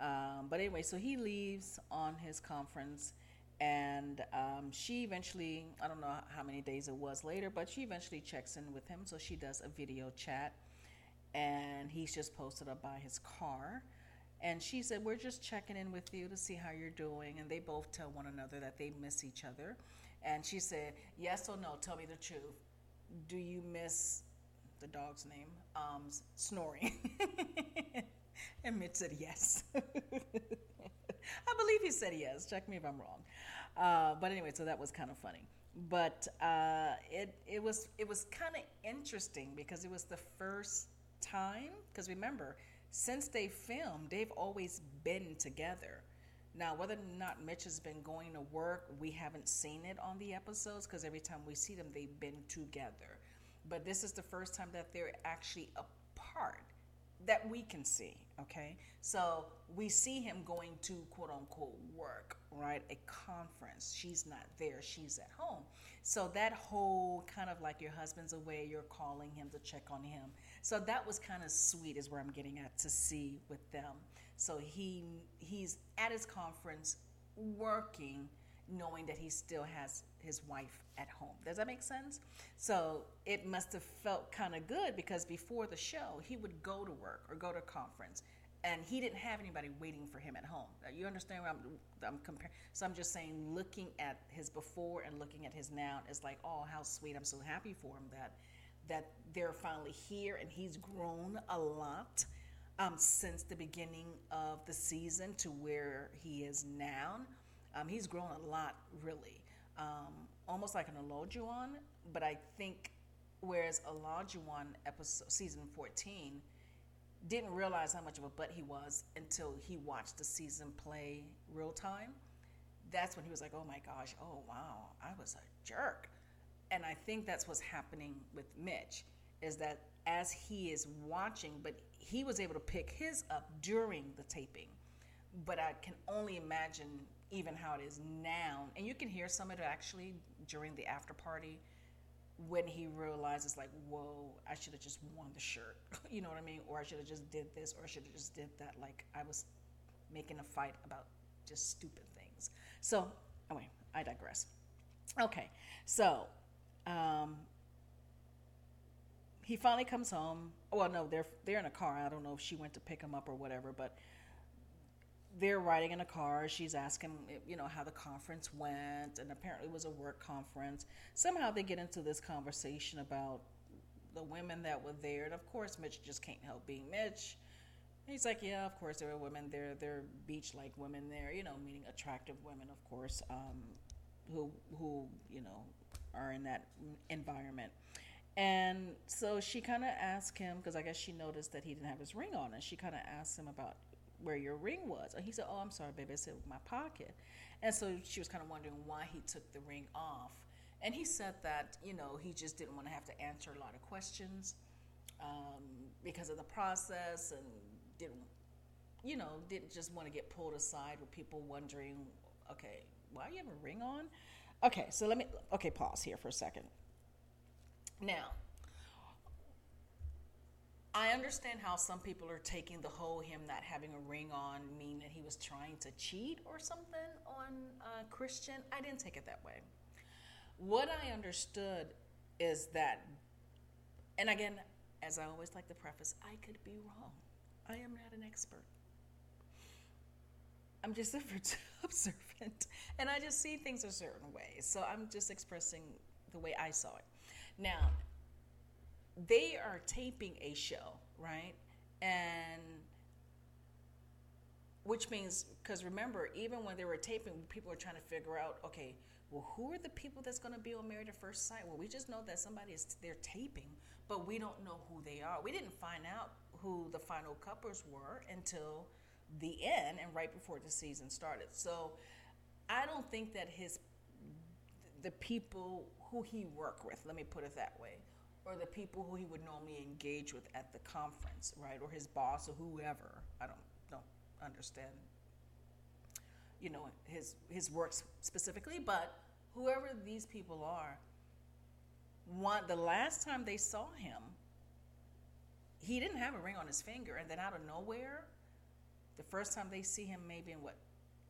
Um, but anyway, so he leaves on his conference, and um, she eventually, I don't know how many days it was later, but she eventually checks in with him. So she does a video chat, and he's just posted up by his car. And she said, We're just checking in with you to see how you're doing. And they both tell one another that they miss each other. And she said, Yes or no, tell me the truth. Do you miss the dog's name? Um, snoring. and Mitch said yes. I believe he said yes. Check me if I'm wrong. Uh, but anyway, so that was kind of funny. But uh, it it was it was kind of interesting because it was the first time. Because remember, since they filmed, they've always been together. Now, whether or not Mitch has been going to work, we haven't seen it on the episodes because every time we see them, they've been together. But this is the first time that they're actually apart that we can see, okay? So we see him going to quote unquote work, right? A conference. She's not there, she's at home. So that whole kind of like your husband's away, you're calling him to check on him. So that was kind of sweet, is where I'm getting at to see with them. So he he's at his conference working, knowing that he still has his wife at home. Does that make sense? So it must have felt kind of good because before the show, he would go to work or go to a conference and he didn't have anybody waiting for him at home. You understand what I'm, I'm comparing? So I'm just saying, looking at his before and looking at his now is like, oh, how sweet! I'm so happy for him that that they're finally here, and he's grown a lot um, since the beginning of the season to where he is now. Um, he's grown a lot, really, um, almost like an Olajuwon. But I think, whereas Olajuwon episode season 14 didn't realize how much of a butt he was until he watched the season play real time. That's when he was like, "Oh my gosh, oh wow, I was a jerk." And I think that's what's happening with Mitch is that as he is watching, but he was able to pick his up during the taping. But I can only imagine even how it is now. And you can hear some of it actually during the after party when he realizes like whoa i should have just worn the shirt. You know what i mean? Or i should have just did this or i should have just did that. Like i was making a fight about just stupid things. So anyway i digress. Okay so um, he finally comes home. Well no they're they're in a car. I don't know if she went to pick him up or whatever but they're riding in a car. She's asking, you know, how the conference went, and apparently it was a work conference. Somehow they get into this conversation about the women that were there, and of course, Mitch just can't help being Mitch. he's like, yeah, of course there were women there. There are beach-like women there, you know, meaning attractive women, of course, um, who who you know are in that environment. And so she kind of asked him because I guess she noticed that he didn't have his ring on, and she kind of asked him about where your ring was. And he said, "Oh, I'm sorry, baby. I said my pocket." And so she was kind of wondering why he took the ring off. And he said that you know he just didn't want to have to answer a lot of questions um, because of the process, and didn't you know didn't just want to get pulled aside with people wondering, okay, why you have a ring on? Okay, so let me okay pause here for a second. Now, I understand how some people are taking the whole him not having a ring on mean that he was trying to cheat or something on uh, Krysten. I didn't take it that way. What I understood is that, and again, as I always like to preface, I could be wrong. I am not an expert. I'm just a observant, and I just see things a certain way. So I'm just expressing the way I saw it. Now, they are taping a show, right? And which means, because remember, even when they were taping, people were trying to figure out, okay, well, who are the people that's going to be on Married at First Sight? Well, we just know that somebody is they're taping, but we don't know who they are. We didn't find out who the final couples were until the end and right before the season started. So, I don't think that his the people who he worked with, let me put it that way, or the people who he would normally engage with at the conference, right, or his boss or whoever. I don't don't understand, you know, his his works specifically, but whoever these people are, one the last time they saw him, he didn't have a ring on his finger, and then out of nowhere, the first time they see him, maybe in what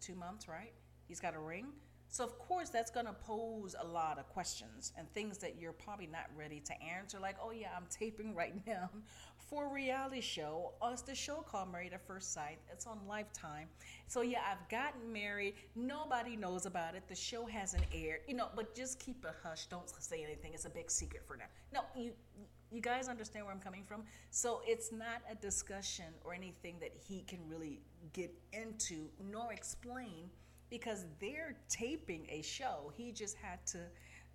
two months, right? He's got a ring. So, of course, that's going to pose a lot of questions and things that you're probably not ready to answer. Like, oh, yeah, I'm taping right now for a reality show. Oh, it's the show called Married at First Sight. It's on Lifetime. So, yeah, I've gotten married. Nobody knows about it. The show hasn't aired, you know, but just keep a hush. Don't say anything. It's a big secret for now. No, you. You guys understand where I'm coming from? So it's not a discussion or anything that he can really get into nor explain because they're taping a show. He just had to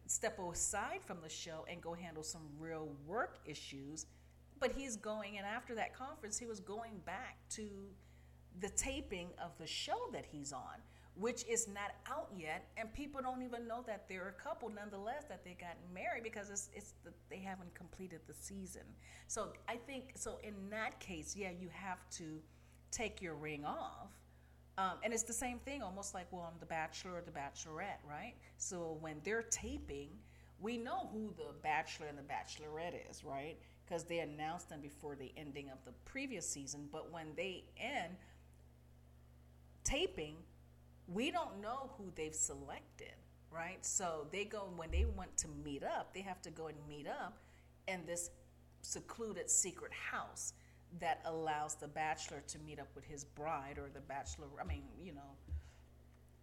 step aside from the show and go handle some real work issues. But he's going, and after that conference, he was going back to the taping of the show that he's on, which is not out yet, and people don't even know that they're a couple. Nonetheless, that they got married because it's it's the, they haven't completed the season. So I think so. In that case, yeah, you have to take your ring off um, and it's the same thing, almost like well, I'm The Bachelor or The Bachelorette, right? So when they're taping, we know who the Bachelor and the Bachelorette is, right? Because they announced them before the ending of the previous season. But when they end taping, we don't know who they've selected, right? So they go when they want to meet up, they have to go and meet up in this secluded secret house that allows the bachelor to meet up with his bride or the bachelor, I mean, you know,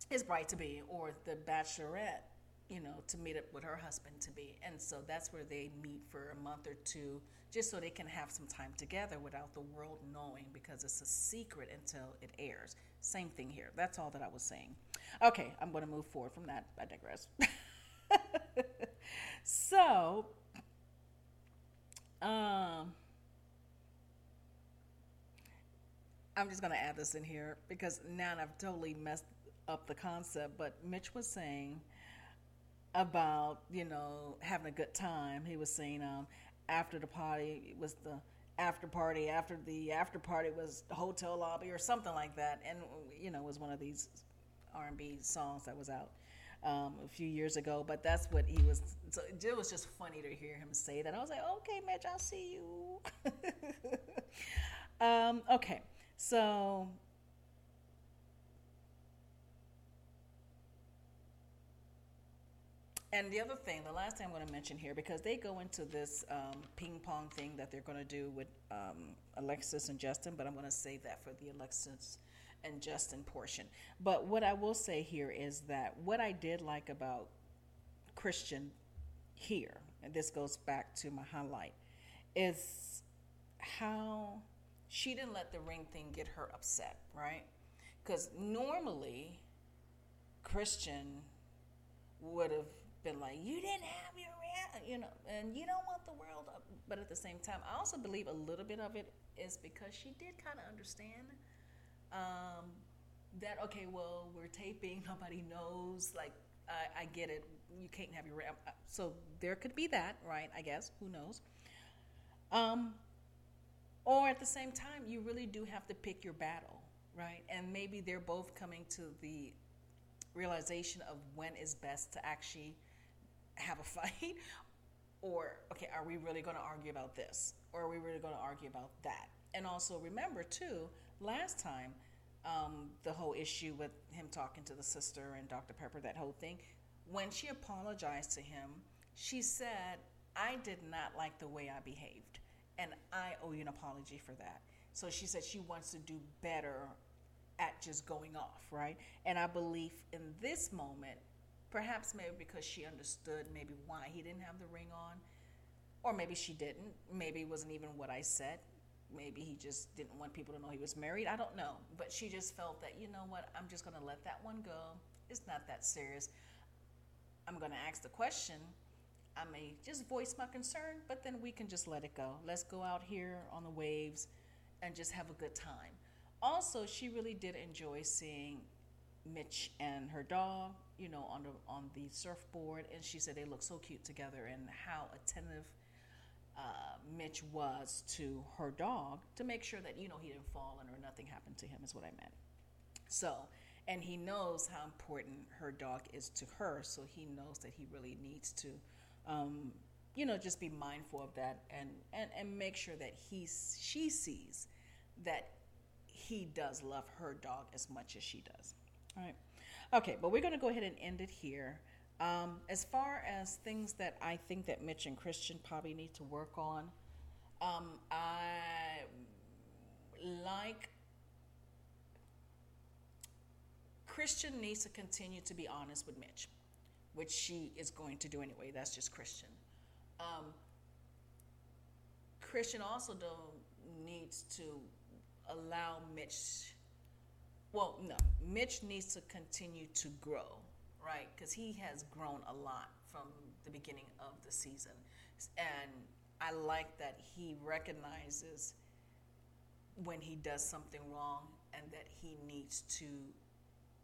his bride to be or the bachelorette, you know, to meet up with her husband to be. And so that's where they meet for a month or two just so they can have some time together without the world knowing because it's a secret until it airs. Same thing here. That's all that I was saying. Okay, I'm going to move forward from that. I digress. so, um, I'm just going to add this in here because now I've totally messed up the concept. But Mitch was saying about you know having a good time. He was saying um, after the party was the after party after the after party was the hotel lobby or something like that, and you know it was one of these R&B songs that was out. Um, a few years ago, but that's what he was. So it was just funny to hear him say that. I was like, okay, Mitch, I'll see you. um, okay, so and the other thing, the last thing I'm going to mention here, because they go into this um, ping pong thing that they're going to do with um, Alexis and Justin, but I'm going to save that for the Alexis and Justin portion. But what I will say here is that what I did like about Krysten here, and this goes back to my highlight, is how she didn't let the ring thing get her upset, right? Because normally, Krysten would have been like, "You didn't have your you know, and you don't want the world up. But at the same time, I also believe a little bit of it is because she did kind of understand um, that, okay, well, we're taping, nobody knows. Like, I, I get it. You can't have your. Uh, so there could be that, right? I guess. Who knows? Um, or at the same time, you really do have to pick your battle, right? And maybe they're both coming to the realization of when is best to actually have a fight. Or okay are we really going to argue about this? Or are we really going to argue about that? And also remember too last time um, the whole issue with him talking to the sister and dr pepper that whole thing when she apologized to him she said i did not like the way i behaved and i owe you an apology for that so she said she wants to do better at just going off right and i believe in this moment Perhaps maybe because she understood maybe why he didn't have the ring on. Or maybe she didn't. Maybe it wasn't even what I said. Maybe he just didn't want people to know he was married. I don't know. But she just felt that, you know what, I'm just going to let that one go. It's not that serious. I'm going to ask the question. I may just voice my concern, but then we can just let it go. Let's go out here on the waves and just have a good time. Also, she really did enjoy seeing Mitch and her dog, you know, on the on the surfboard, and she said they look so cute together, and how attentive uh, Mitch was to her dog to make sure that you know he didn't fall and or nothing happened to him is what I meant. So, and he knows how important her dog is to her, so he knows that he really needs to, um, you know, just be mindful of that and and and make sure that he she sees that he does love her dog as much as she does. All right. Okay, but we're going to go ahead and end it here. Um, as far as things that I think that Mitch and Krysten probably need to work on, um, I like Krysten needs to continue to be honest with Mitch, which she is going to do anyway. That's just Krysten. Um, Krysten also needs to allow Mitch well, no, Mitch needs to continue to grow, right? Because he has grown a lot from the beginning of the season. And I like that he recognizes when he does something wrong and that he needs to,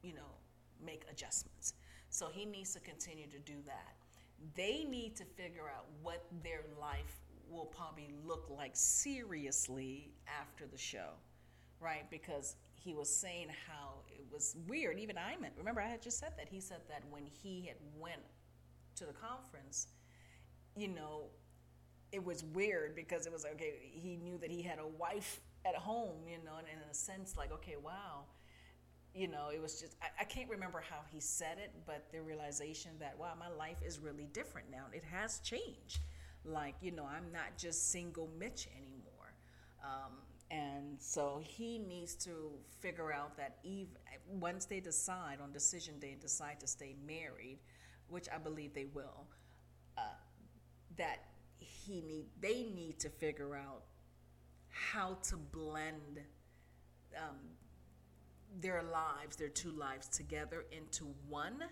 you know, make adjustments. So he needs to continue to do that. They need to figure out what their life will probably look like seriously after the show, right? Because he was saying how it was weird. Even I meant, remember, I had just said that. He said that when he had went to the conference, you know, it was weird because it was okay. He knew that he had a wife at home, you know, and in a sense, like, okay, wow, you know, it was just I, I can't remember how he said it, but the realization that wow, my life is really different now. It has changed. Like, you know, I'm not just single Mitch anymore. Um, and so he needs to figure out that Eve, once they decide on decision day, and decide to stay married, which I believe they will, uh, that he need they need to figure out how to blend um, their lives, their two lives together into one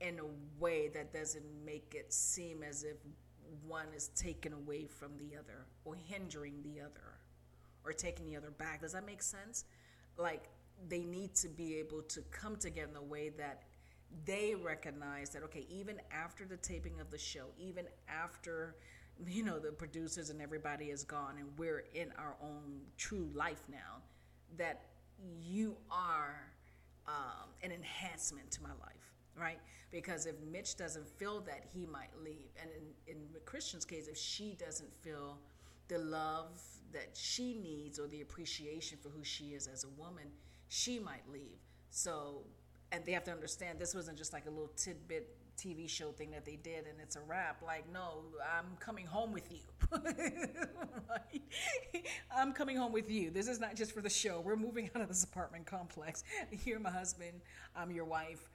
in a way that doesn't make it seem as if one is taken away from the other or hindering the other or taking the other back. Does that make sense? Like they need to be able to come together in a way that they recognize that okay, even after the taping of the show, even after you know the producers and everybody is gone and we're in our own true life now, that you are um, an enhancement to my life, right? Because if Mitch doesn't feel that, he might leave. And in, in Krysten's case, if she doesn't feel the love that she needs or the appreciation for who she is as a woman, she might leave. So and they have to understand this wasn't just like a little tidbit TV show thing that they did and it's a wrap. Like, no, I'm coming home with you. right? I'm coming home with you. This is not just for the show. We're moving out of this apartment complex. You're my husband. I'm your wife.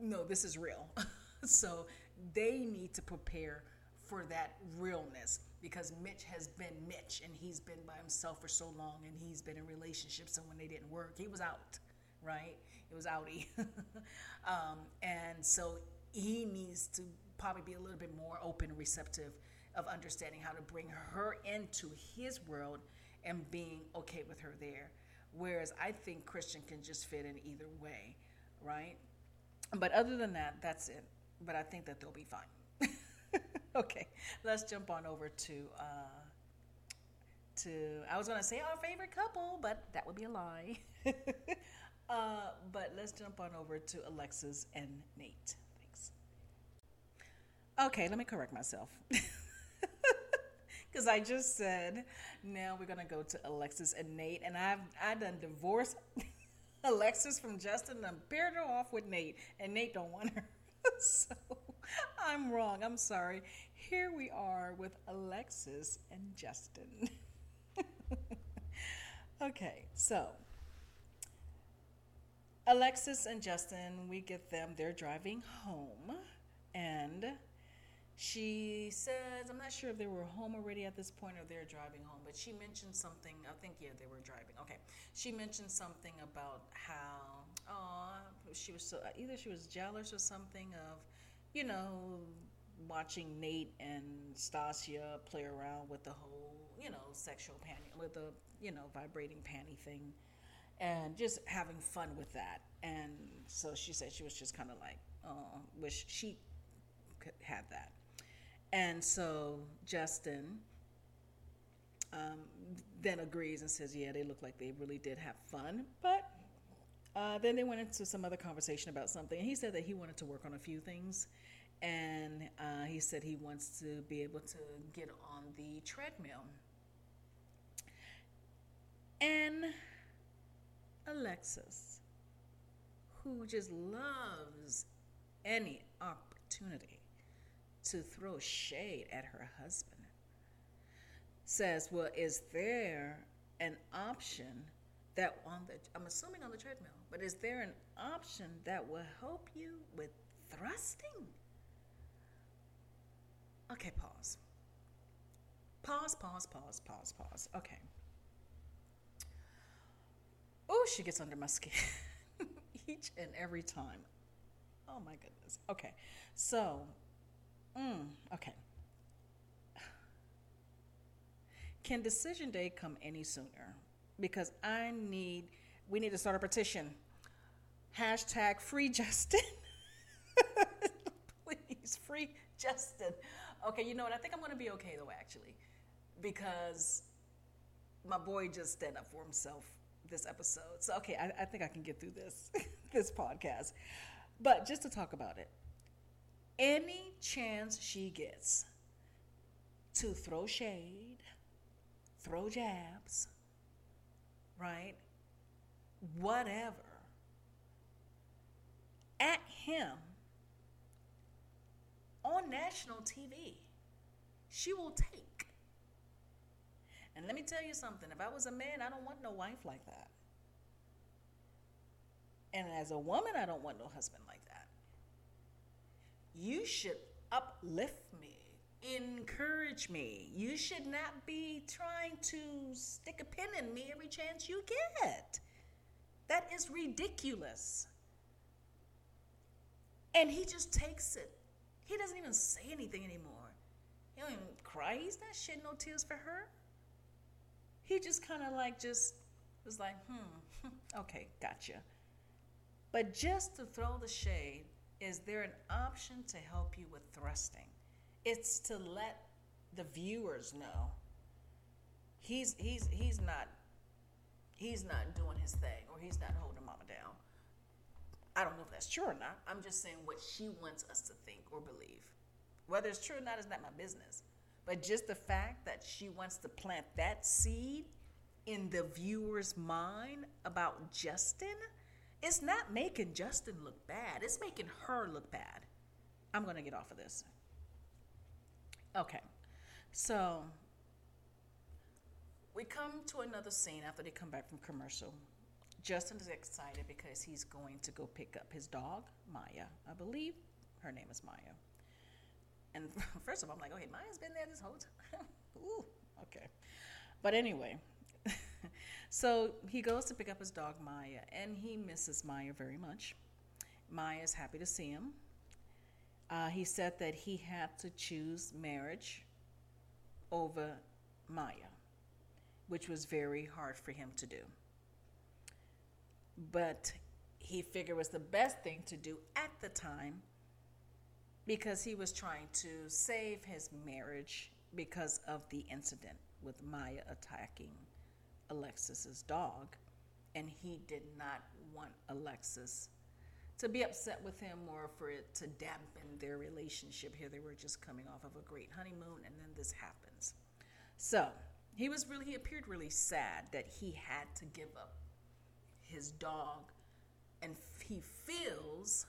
No, this is real. so they need to prepare for that realness because Mitch has been Mitch and he's been by himself for so long and he's been in relationships and when they didn't work, he was out, right? It was outie. um, and so he needs to probably be a little bit more open and receptive of understanding how to bring her into his world and being okay with her there. Whereas I think Krysten can just fit in either way, right? But other than that, that's it. But I think that they'll be fine. okay, let's jump on over to uh, to. I was gonna say our favorite couple, but that would be a lie. uh, but let's jump on over to Alexis and Nate. Okay, let me correct myself. Because I just said now we're gonna go to Alexis and Nate, and I've I done divorced Alexis from Justin and paired her off with Nate, and Nate don't want her. so I'm wrong. I'm sorry. Here we are with Alexis and Justin. okay, so Alexis and Justin, we get them, they're driving home, and she says, I'm not sure if they were home already at this point or they're driving home, but she mentioned something. I think, yeah, they were driving. Okay. She mentioned something about how, oh, she was so, either she was jealous or something of, you know, watching Nate and Stacia play around with the whole, you know, sexual panty, with the, you know, vibrating panty thing and just having fun with that. And so she said she was just kind of like, oh, wish she could have that. And so Justin um, then agrees and says, yeah, they look like they really did have fun. But uh, then they went into some other conversation about something. And he said that he wanted to work on a few things. And uh, he said he wants to be able to get on the treadmill. And Alexis, who just loves any opportunity to throw shade at her husband, says, Well, is there an option that on the, I'm assuming on the treadmill, but is there an option that will help you with thrusting? Okay, pause. Pause, pause, pause, pause, pause. Okay. Oh, she gets under my skin each and every time. Oh my goodness. Okay. So, mm, okay. Can decision day come any sooner? Because I need, we need to start a petition. Hashtag free Justin. Please, free Justin. Okay, you know what? I think I'm going to be okay though, actually, because my boy just stand up for himself this episode. So okay, I, I think I can get through this this podcast. But just to talk about it, any chance she gets to throw shade, throw jabs, right? Whatever at him on national TV, she will take. And let me tell you something if I was a man, I don't want no wife like that. And as a woman, I don't want no husband like that. You should uplift me, encourage me. You should not be trying to stick a pin in me every chance you get. That is ridiculous. And he just takes it. He doesn't even say anything anymore. He don't even cry. He's not shedding no tears for her he just kind of like just was like, hmm, okay, gotcha. But just to throw the shade, is there an option to help you with thrusting? It's to let the viewers know he's he's he's not he's not doing his thing or he's not holding mama down. I don't know if that's true or not. I'm just saying what she wants us to think or believe. Whether it's true or not is not my business. But just the fact that she wants to plant that seed in the viewer's mind about Justin It's not making Justin look bad, it's making her look bad. I'm going to get off of this. Okay. So we come to another scene after they come back from commercial. Justin is excited because he's going to go pick up his dog, Maya. I believe her name is Maya. And first of all, I'm like, okay, Maya's been there this whole time. Ooh, okay. But anyway, so he goes to pick up his dog, Maya, and he misses Maya very much. Maya is happy to see him. Uh, he said that he had to choose marriage over Maya, which was very hard for him to do. But he figured it was the best thing to do at the time because he was trying to save his marriage because of the incident with Maya attacking Alexis's dog and he did not want Alexis to be upset with him or for it to dampen their relationship. Here they were just coming off of a great honeymoon, and then this happens. So he was really, he appeared really sad that he had to give up his dog, and he feels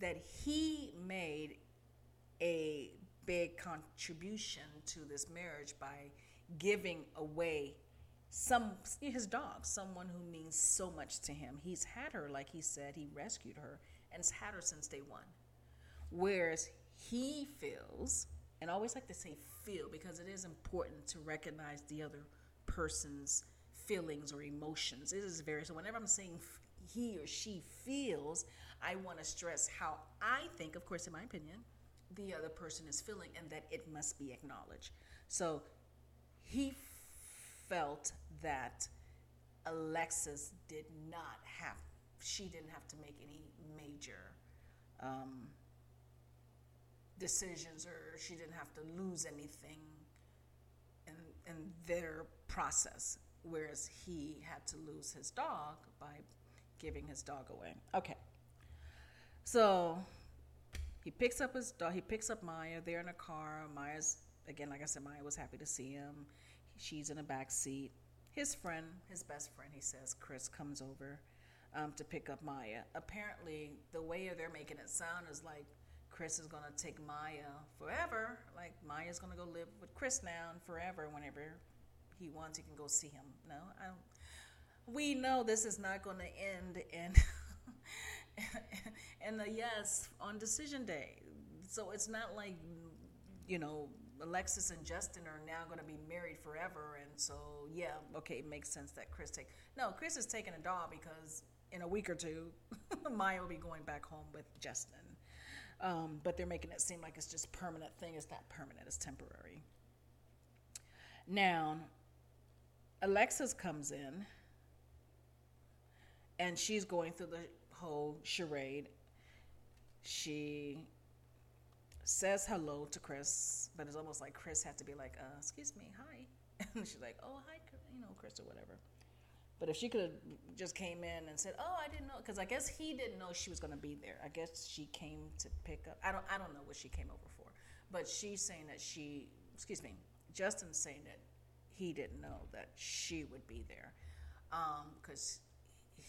that he made a big contribution to this marriage by giving away some his dog, someone who means so much to him. He's had her, like he said, he rescued her and has had her since day one. Whereas he feels, and I always like to say feel because it is important to recognize the other person's feelings or emotions. It is very so. Whenever I'm saying he or she feels, I want to stress how I think, of course, in my opinion, the other person is feeling, and that it must be acknowledged. So he felt that Alexis did not have, she didn't have to make any major um, decisions or she didn't have to lose anything in, in their process, whereas he had to lose his dog by giving his dog away. Okay. So he picks up his dog, he picks up Maya. They're in a car. Maya's, again, like I said, Maya was happy to see him. She's in the back seat. His friend, his best friend, he says, Chris, comes over um, to pick up Maya. Apparently, the way they're making it sound is like Chris is going to take Maya forever. Like Maya's going to go live with Chris now and forever. Whenever he wants, he can go see him. No, I don't. We know this is not going to end in in a yes on decision day. So it's not like you know Alexis and Justin are now going to be married forever, and so yeah, okay, it makes sense that Chris take. No, Chris is taking a dog because in a week or two, Maya will be going back home with Justin. Um, but they're making it seem like it's just permanent thing. It's not permanent. It's temporary. Now, Alexis comes in, and she's going through the whole charade. She says hello to Chris, but it's almost like Chris had to be like, uh, "Excuse me, hi," and she's like, "Oh, hi, you know, Chris or whatever." But if she could have just came in and said, "Oh, I didn't know," because I guess he didn't know she was going to be there. I guess she came to pick up. I don't. I don't know what she came over for, but she's saying that she. Excuse me. Justin's saying that he didn't know that she would be there, because um,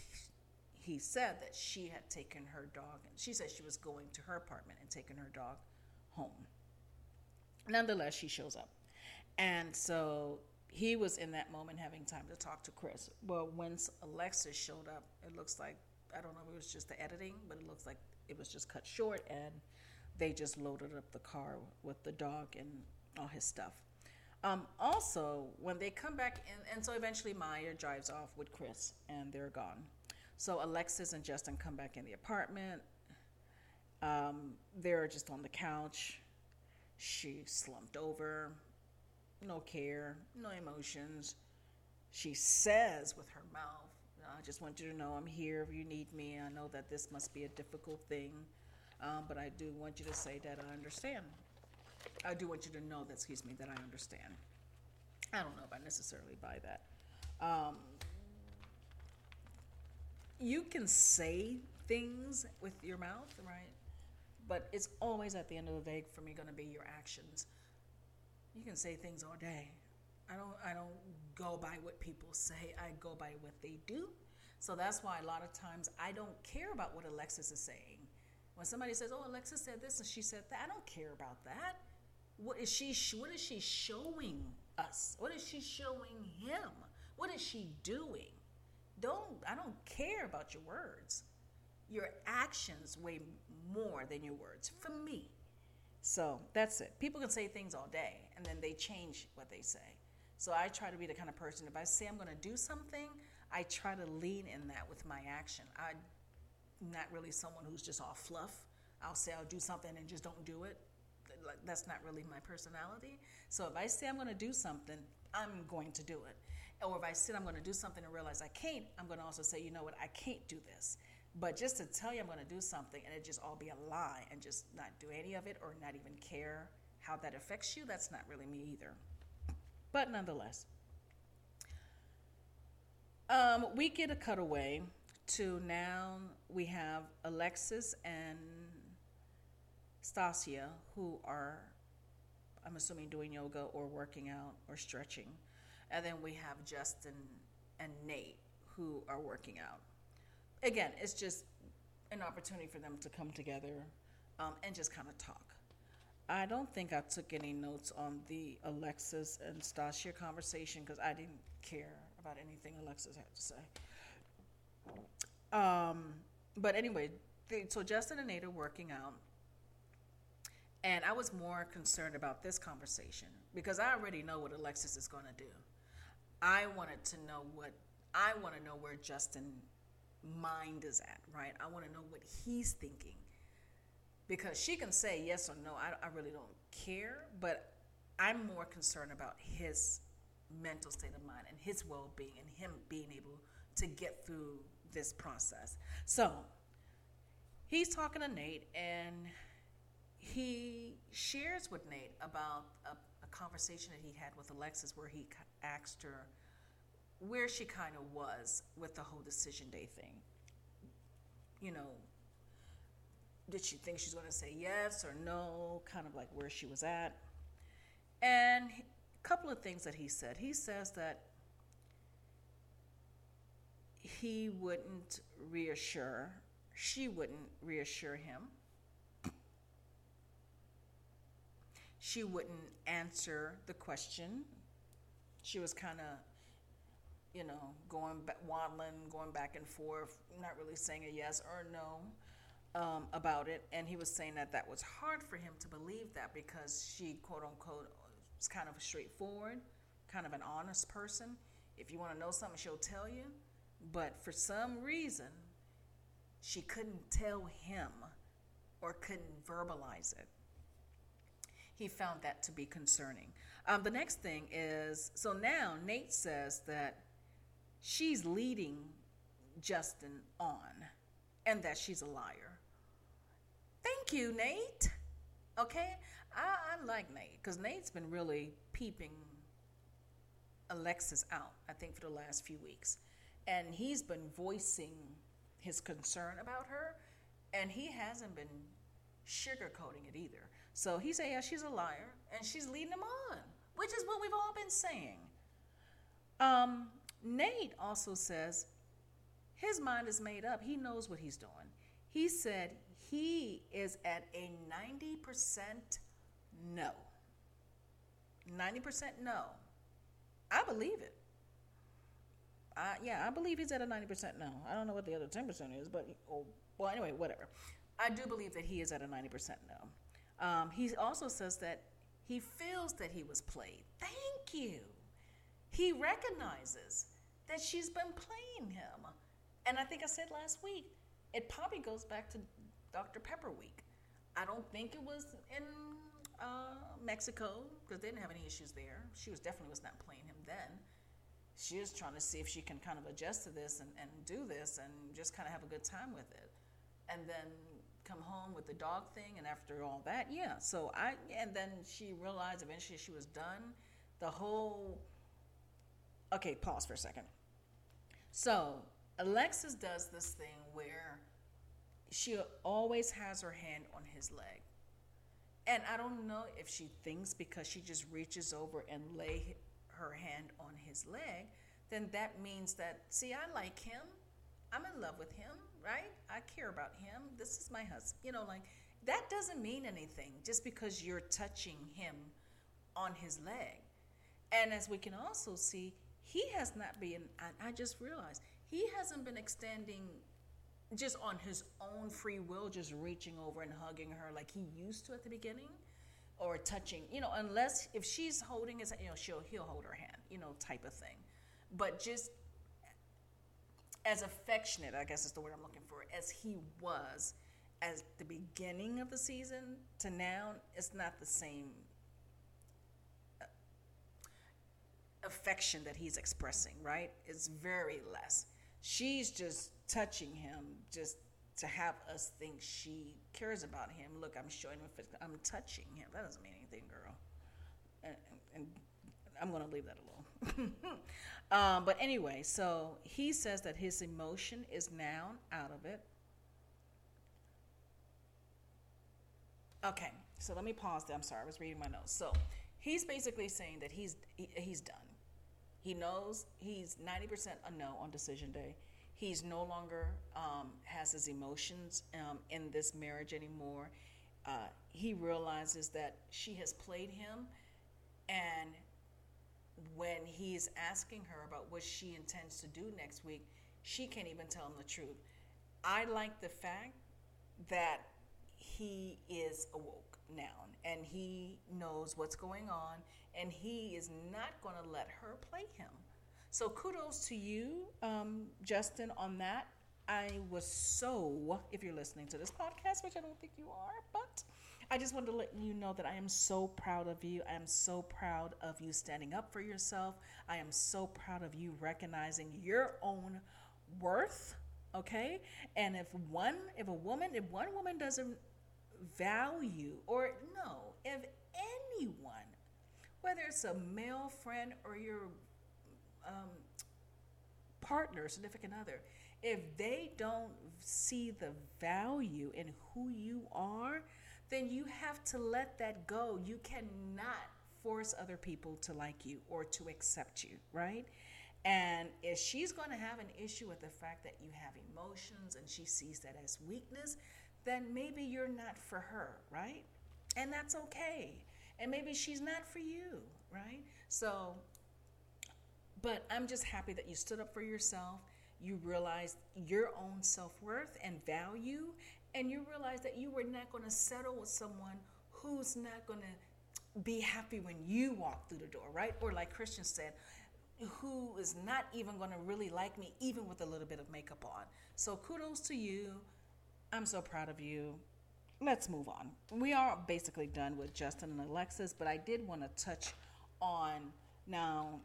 he, he said that she had taken her dog, and she said she was going to her apartment and taking her dog home. Nonetheless, she shows up. And so he was in that moment having time to talk to Chris. Well, once Alexis showed up, it looks like, I don't know if it was just the editing, but it looks like it was just cut short and they just loaded up the car with the dog and all his stuff. Um, also, when they come back in, and so eventually Maya drives off with Chris and they're gone. So Alexis and Justin come back in the apartment. Um, they're just on the couch. She slumped over, no care, no emotions. She says with her mouth, I just want you to know I'm here if you need me. I know that this must be a difficult thing, um, but I do want you to say that I understand. I do want you to know that, excuse me, that I understand. I don't know if I necessarily buy that. Um, you can say things with your mouth, right? But it's always at the end of the day for me going to be your actions. You can say things all day. I don't I don't go by what people say. I go by what they do. So that's why a lot of times I don't care about what Alexis is saying. When somebody says, "Oh, Alexis said this and she said that," I don't care about that. What is she? What is she showing us? What is she showing him? What is she doing? Don't I don't care about your words. Your actions weigh more than your words for me. So that's it. People can say things all day and then they change what they say. So I try to be the kind of person, if I say I'm going to do something, I try to lean in that with my action. I'm not really someone who's just all fluff. I'll say I'll do something and just don't do it. That's not really my personality. So if I say I'm going to do something, I'm going to do it. Or if I said I'm going to do something and realize I can't, I'm going to also say, you know what, I can't do this. But just to tell you I'm going to do something and it just all be a lie and just not do any of it or not even care how that affects you, that's not really me either. But nonetheless, um, we get a cutaway to now we have Alexis and Stacia who are, I'm assuming, doing yoga or working out or stretching. And then we have Justin and Nate who are working out. Again, it's just an opportunity for them to come together um, and just kind of talk. I don't think I took any notes on the Alexis and Stacia conversation because I didn't care about anything Alexis had to say. Um, but anyway, the, so Justin and Nate are working out. And I was more concerned about this conversation because I already know what Alexis is going to do. I wanted to know what, I want to know where Justin mind is at, right? I want to know what he's thinking. Because she can say yes or no, I, I really don't care, but I'm more concerned about his mental state of mind and his well being and him being able to get through this process. So he's talking to Nate and he shares with Nate about a, a conversation that he had with Alexis where he asked her where she kind of was with the whole decision day thing. You know, did she think she's going to say yes or no? Kind of like where she was at. And a couple of things that he said. He says that he wouldn't reassure, she wouldn't reassure him. She wouldn't answer the question. She was kind of you know, going back, waddling, going back and forth, not really saying a yes or no um, about it. And he was saying that that was hard for him to believe that because she, quote unquote, was kind of straightforward, kind of an honest person. If you want to know something, she'll tell you. But for some reason, she couldn't tell him or couldn't verbalize it. He found that to be concerning. Um, the next thing is so now Nate says that she's leading Justin on and that she's a liar. Thank you, Nate. Okay? I, I like Nate because Nate's been really peeping Alexis out, I think, for the last few weeks. And he's been voicing his concern about her, and he hasn't been sugarcoating it either. So he said, Yeah, she's a liar, and she's leading him on, which is what we've all been saying. Um, Nate also says his mind is made up. He knows what he's doing. He said he is at a 90% no. 90% no. I believe it. Yeah, I believe he's at a 90% no. I don't know what the other 10% is, but, oh, well, anyway, whatever. I do believe that he is at a 90% no. Um, he also says that he feels that he was played. Thank you. He recognizes that she's been playing him. And I think I said last week, it probably goes back to Dr. Pepper Week. I don't think it was in uh, Mexico because they didn't have any issues there. She was definitely was not playing him then. She was trying to see if she can kind of adjust to this and, and do this and just kind of have a good time with it. And then come home with the dog thing and after all that, yeah. So I and then she realized eventually she was done. The whole okay, pause for a second. So Alexis does this thing where she always has her hand on his leg. And I don't know if she thinks because she just reaches over and lay her hand on his leg, then that means that, see, I like him. I'm in love with him, right? I care about him. This is my husband. You know, like that doesn't mean anything just because you're touching him on his leg. And as we can also see, he has not been, I, I just realized, he hasn't been extending just on his own free will, just reaching over and hugging her like he used to at the beginning or touching, you know, unless if she's holding his, you know, she'll, he'll hold her hand, you know, type of thing. But just as affectionate, I guess is the word I'm looking for, as he was at the beginning of the season to now, it's not the same uh, affection that he's expressing, right? It's very less. She's just touching him just to have us think she cares about him. Look, I'm showing him, I'm touching him. That doesn't mean anything, girl. And, and I'm going to leave that alone. um, but anyway, so he says that his emotion is now out of it. Okay, so let me pause there. I'm sorry, I was reading my notes. So he's basically saying that he's he, he's done. He knows he's 90% a no on decision day. He's no longer um, has his emotions um, in this marriage anymore. Uh, he realizes that she has played him, and when he's asking her about what she intends to do next week, she can't even tell him the truth. I like the fact that he is awoke now and he knows what's going on and he is not going to let her play him. So kudos to you, um, Justin, on that. I was so, if you're listening to this podcast, which I don't think you are, but I just wanted to let you know that I am so proud of you. I am so proud of you standing up for yourself. I am so proud of you recognizing your own worth. Okay. And if one, if a woman, if one woman doesn't value, or no, if anyone, whether it's a male friend or your um, partner, significant other, if they don't see the value in who you are, then you have to let that go. You cannot force other people to like you or to accept you, right? And if she's going to have an issue with the fact that you have emotions and she sees that as weakness, then maybe you're not for her, right? And that's okay. And maybe she's not for you, right? So but I'm just happy that you stood up for yourself. You realized your own self worth and value, and you realized that you were not going to settle with someone who's not going to be happy when you walk through the door, right? Or like Krysten said, who is not even going to really like me, even with a little bit of makeup on. So kudos to you. I'm so proud of you. Let's move on. We are basically done with Justin and Alexis, but I did want to touch on now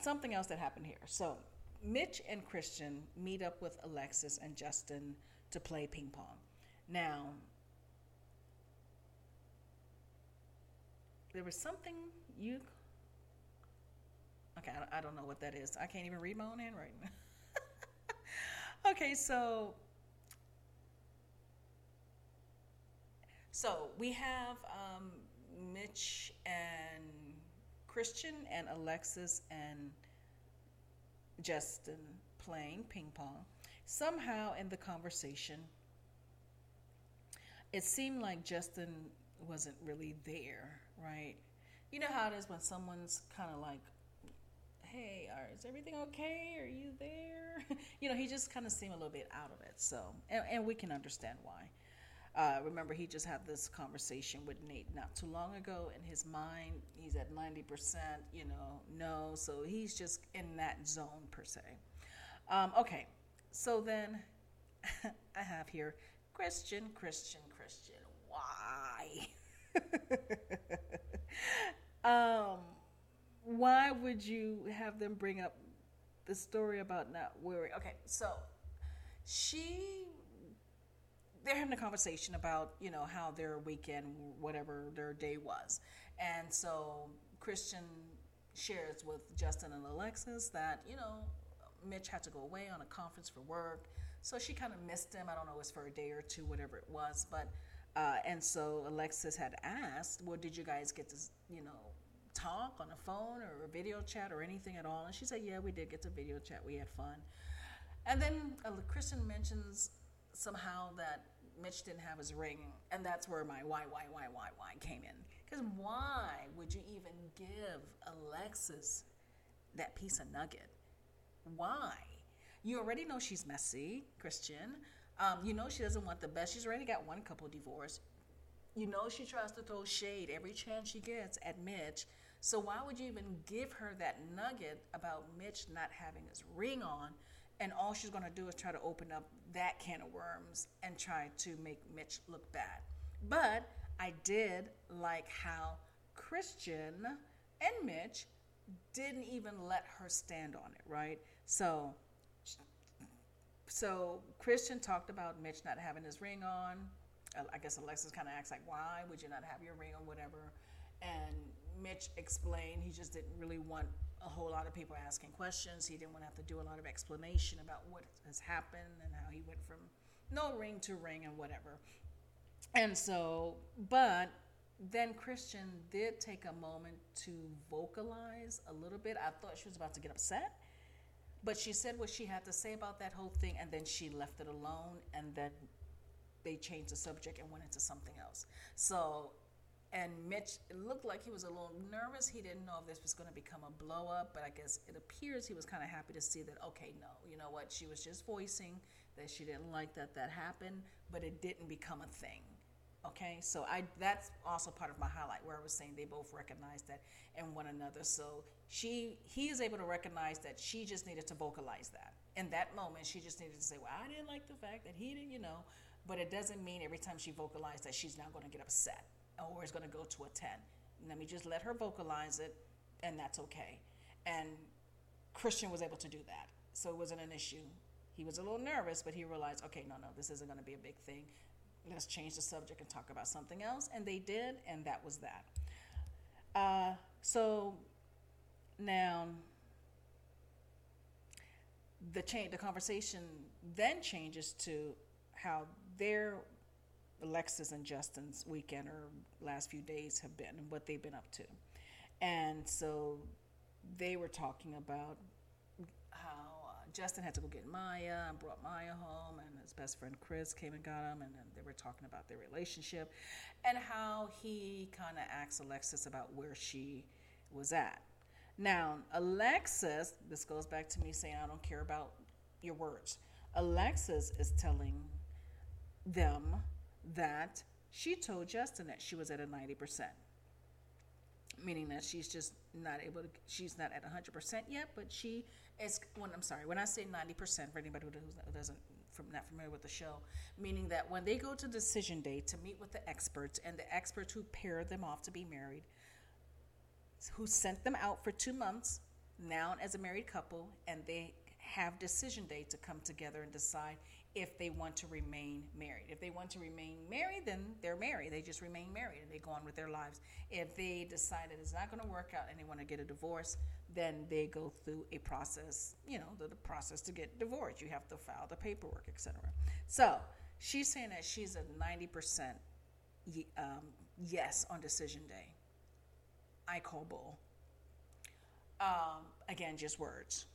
something else that happened here. So Mitch and Krysten meet up with Alexis and Justin to play ping pong. Now, there was something you. Okay, I don't know what that is. I can't even read my own handwriting. okay, so. So we have um, Mitch and Krysten and Alexis and Justin playing ping pong. Somehow in the conversation, it seemed like Justin wasn't really there, right? You know how it is when someone's kind of like, hey, is everything okay? Are you there? you know, he just kind of seemed a little bit out of it. So, and, and we can understand why. Uh, remember, he just had this conversation with Nate not too long ago. In his mind, he's at 90%, you know, no. So he's just in that zone, per se. Um, okay, so then I have here Krysten, Krysten, Krysten. Why? um, why would you have them bring up the story about not wearing? Okay, so she they're having a conversation about you know how their weekend whatever their day was. And so Krysten shares with justin and alexis that you know mitch had to go away on a conference for work. So she kind of missed him i don't know it was for a day or two whatever it was. But uh, and so alexis had asked well did you guys get to you know talk on the phone or a video chat or anything at all? And she said yeah we did get to video chat. We had fun. And then uh, Krysten mentions somehow that Mitch didn't have his ring, and that's where my why, why, why, why, why came in. Because why would you even give Alexis that piece of nugget? Why? You already know she's messy, Krysten. Um, you know she doesn't want the best. She's already got one couple divorce. You know she tries to throw shade every chance she gets at Mitch. So why would you even give her that nugget about Mitch not having his ring on? And all she's going to do is try to open up that can of worms and try to make Mitch look bad. But I did like how Krysten and Mitch didn't even let her stand on it, right? So so Krysten talked about Mitch not having his ring on. I guess Alexis kind of acts like, "Why would you not have your ring on, whatever?" And Mitch explained he just didn't really want a whole lot of people asking questions. He didn't want to have to do a lot of explanation about what has happened and how he went from no ring to ring and whatever. And so, but then Krysten did take a moment to vocalize a little bit. I thought she was about to get upset, but she said what she had to say about that whole thing, and then she left it alone, and then they changed the subject and went into something else. So and Mitch, looked like he was a little nervous. He didn't know if this was going to become a blow up, but I guess it appears he was kind of happy to see that, okay, no, you know what? She was just voicing that she didn't like that that happened, but it didn't become a thing. Okay, so I that's also part of my highlight where I was saying they both recognized that in one another. So she he is able to recognize that she just needed to vocalize that. In that moment, she just needed to say, Well, I didn't like the fact that he didn't, you know, but it doesn't mean every time she vocalized that she's not going to get upset or it's going to go to a 10. Let me just let her vocalize it, and that's okay. And Krysten was able to do that. So it wasn't an issue. He was a little nervous, but he realized, okay, no, no, this isn't going to be a big thing. Let's change the subject and talk about something else. And they did, and that was that. Uh, so now the change, the conversation then changes to how they're Alexis and Justin's weekend or last few days have been and what they've been up to. And so they were talking about how uh, Justin had to go get Maya and brought Maya home, and his best friend Chris came and got him, and then they were talking about their relationship and how he kind of asked Alexis about where she was at. Now, Alexis, this goes back to me saying I don't care about your words. Alexis is telling them that she told Justin that she was at a 90%, meaning that she's just not able to, she's not at 100% yet, but she is, when I'm sorry, when I say 90%, for anybody who doesn't, from not familiar with the show, meaning that when they go to decision day to meet with the experts and the experts who pair them off to be married, who sent them out for two months, now as a married couple, and they have decision day to come together and decide if they want to remain married. If they want to remain married, then they're married. They just remain married and they go on with their lives. If they decide that it's not going to work out and they want to get a divorce, then they go through a process, you know, the, the process to get divorced. You have to file the paperwork, etc. So she's saying that she's a 90% um, yes on decision day. I call bull. Um, again, just words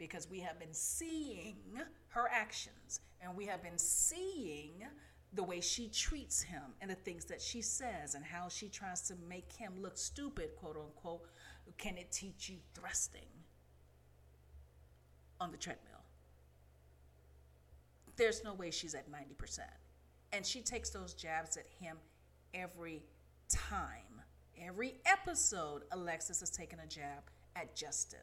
because we have been seeing her actions and we have been seeing the way she treats him and the things that she says and how she tries to make him look stupid, quote unquote. Can it teach you thrusting on the treadmill? There's no way she's at 90%. And she takes those jabs at him every time. Every episode, Alexis has taken a jab at Justin.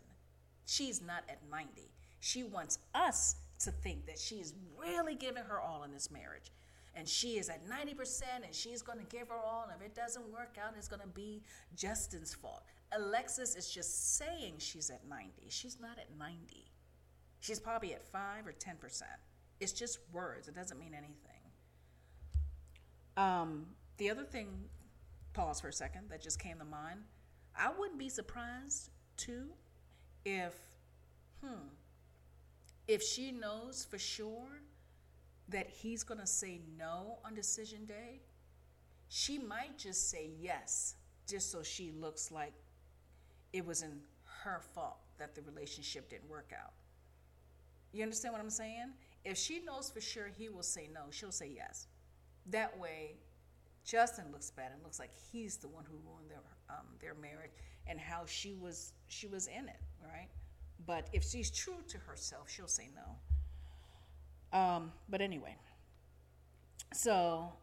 She's not at 90. She wants us to think that she is really giving her all in this marriage. And she is at 90% and she's going to give her all. And if it doesn't work out, it's going to be Justin's fault. Alexis is just saying she's at 90. She's not at 90. She's probably at 5 or 10%. It's just words, it doesn't mean anything. Um, the other thing, pause for a second, that just came to mind. I wouldn't be surprised too if, hmm, if she knows for sure that he's going to say no on decision day, she might just say yes, just so she looks like it was in her fault that the relationship didn't work out. You understand what I'm saying? If she knows for sure he will say no, she'll say yes. That way, Justin looks bad and looks like he's the one who ruined their um, their marriage and how she was she was in it, right? But if she's true to herself, she'll say no. Um, but anyway, so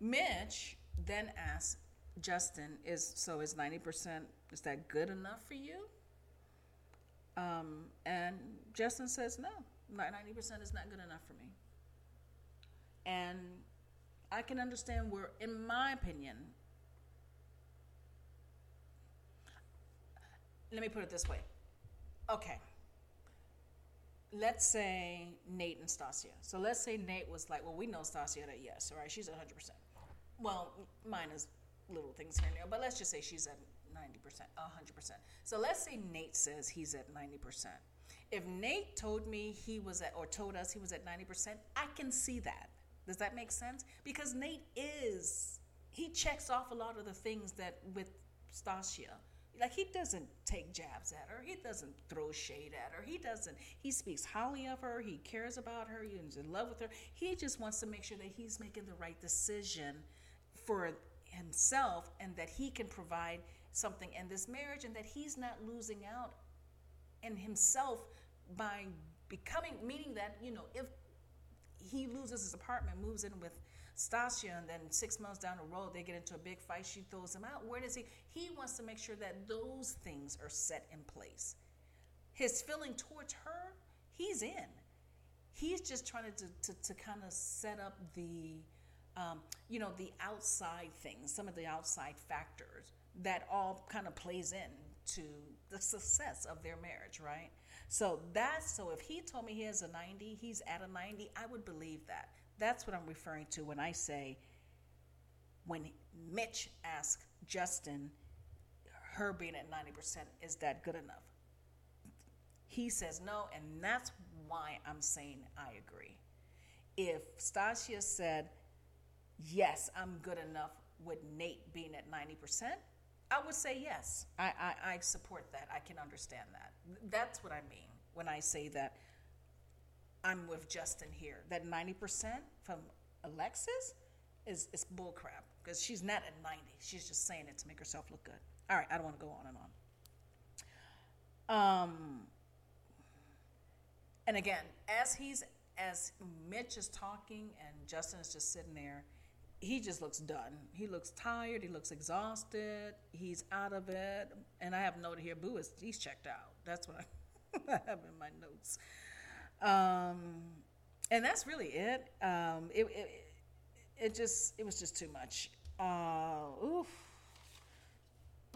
Mitch then asks Justin, "Is so is ninety percent? Is that good enough for you?" Um, and Justin says, "No, ninety percent is not good enough for me." And I can understand where, in my opinion, let me put it this way. Okay. Let's say Nate and Stacia. So let's say Nate was like, well, we know Stacia that yes, all right, she's 100%. Well, minus little things here and there, but let's just say she's at 90%, 100%. So let's say Nate says he's at 90%. If Nate told me he was at, or told us he was at 90%, I can see that. Does that make sense? Because Nate is, he checks off a lot of the things that with Stacia. Like he doesn't take jabs at her. He doesn't throw shade at her. He doesn't. He speaks highly of her. He cares about her. He's in love with her. He just wants to make sure that he's making the right decision for himself and that he can provide something in this marriage and that he's not losing out in himself by becoming meaning that you know if he loses his apartment, moves in with Stacia, and then six months down the road they get into a big fight. She throws him out. Where does he? He wants to make sure that those things are set in place. His feeling towards her, he's in. He's just trying to to, to kind of set up the, um, you know, the outside things, some of the outside factors that all kind of plays in to the success of their marriage, right? So that's so if he told me he has a 90, he's at a 90, I would believe that. That's what I'm referring to when I say when Mitch asked Justin, her being at 90%, is that good enough? He says no, and that's why I'm saying I agree. If Stacia said, yes, I'm good enough with Nate being at 90%, I would say yes. I, I, I support that. I can understand that. That's what I mean when I say that I'm with Justin here. That 90% from Alexis is, is bullcrap because she's not at 90. She's just saying it to make herself look good. All right, I don't want to go on and on. Um, and again, as he's as Mitch is talking and Justin is just sitting there, he just looks done. He looks tired. He looks exhausted. He's out of it. And I have noted here, Boo is he's checked out. That's what I, I have in my notes. Um, and that's really it. Um, it, it. It just it was just too much. Uh, oof.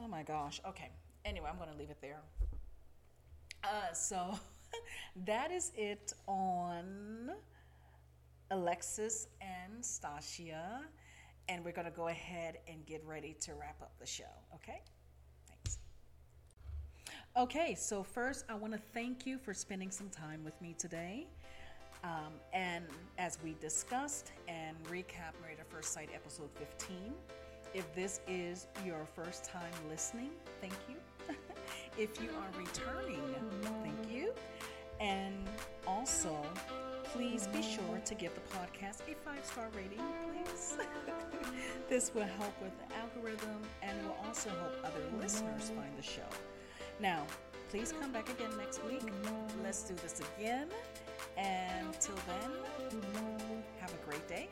Oh my gosh. Okay. Anyway, I'm going to leave it there. Uh, so that is it on Alexis and Stacia, and we're going to go ahead and get ready to wrap up the show, okay? Okay, so first, I want to thank you for spending some time with me today. Um, and as we discussed and recap Married First Sight episode 15, if this is your first time listening, thank you. if you are returning, thank you. And also, please be sure to give the podcast a five star rating, please. this will help with the algorithm and will also help other listeners find the show. Now, please come back again next week. Let's do this again. And till then, have a great day.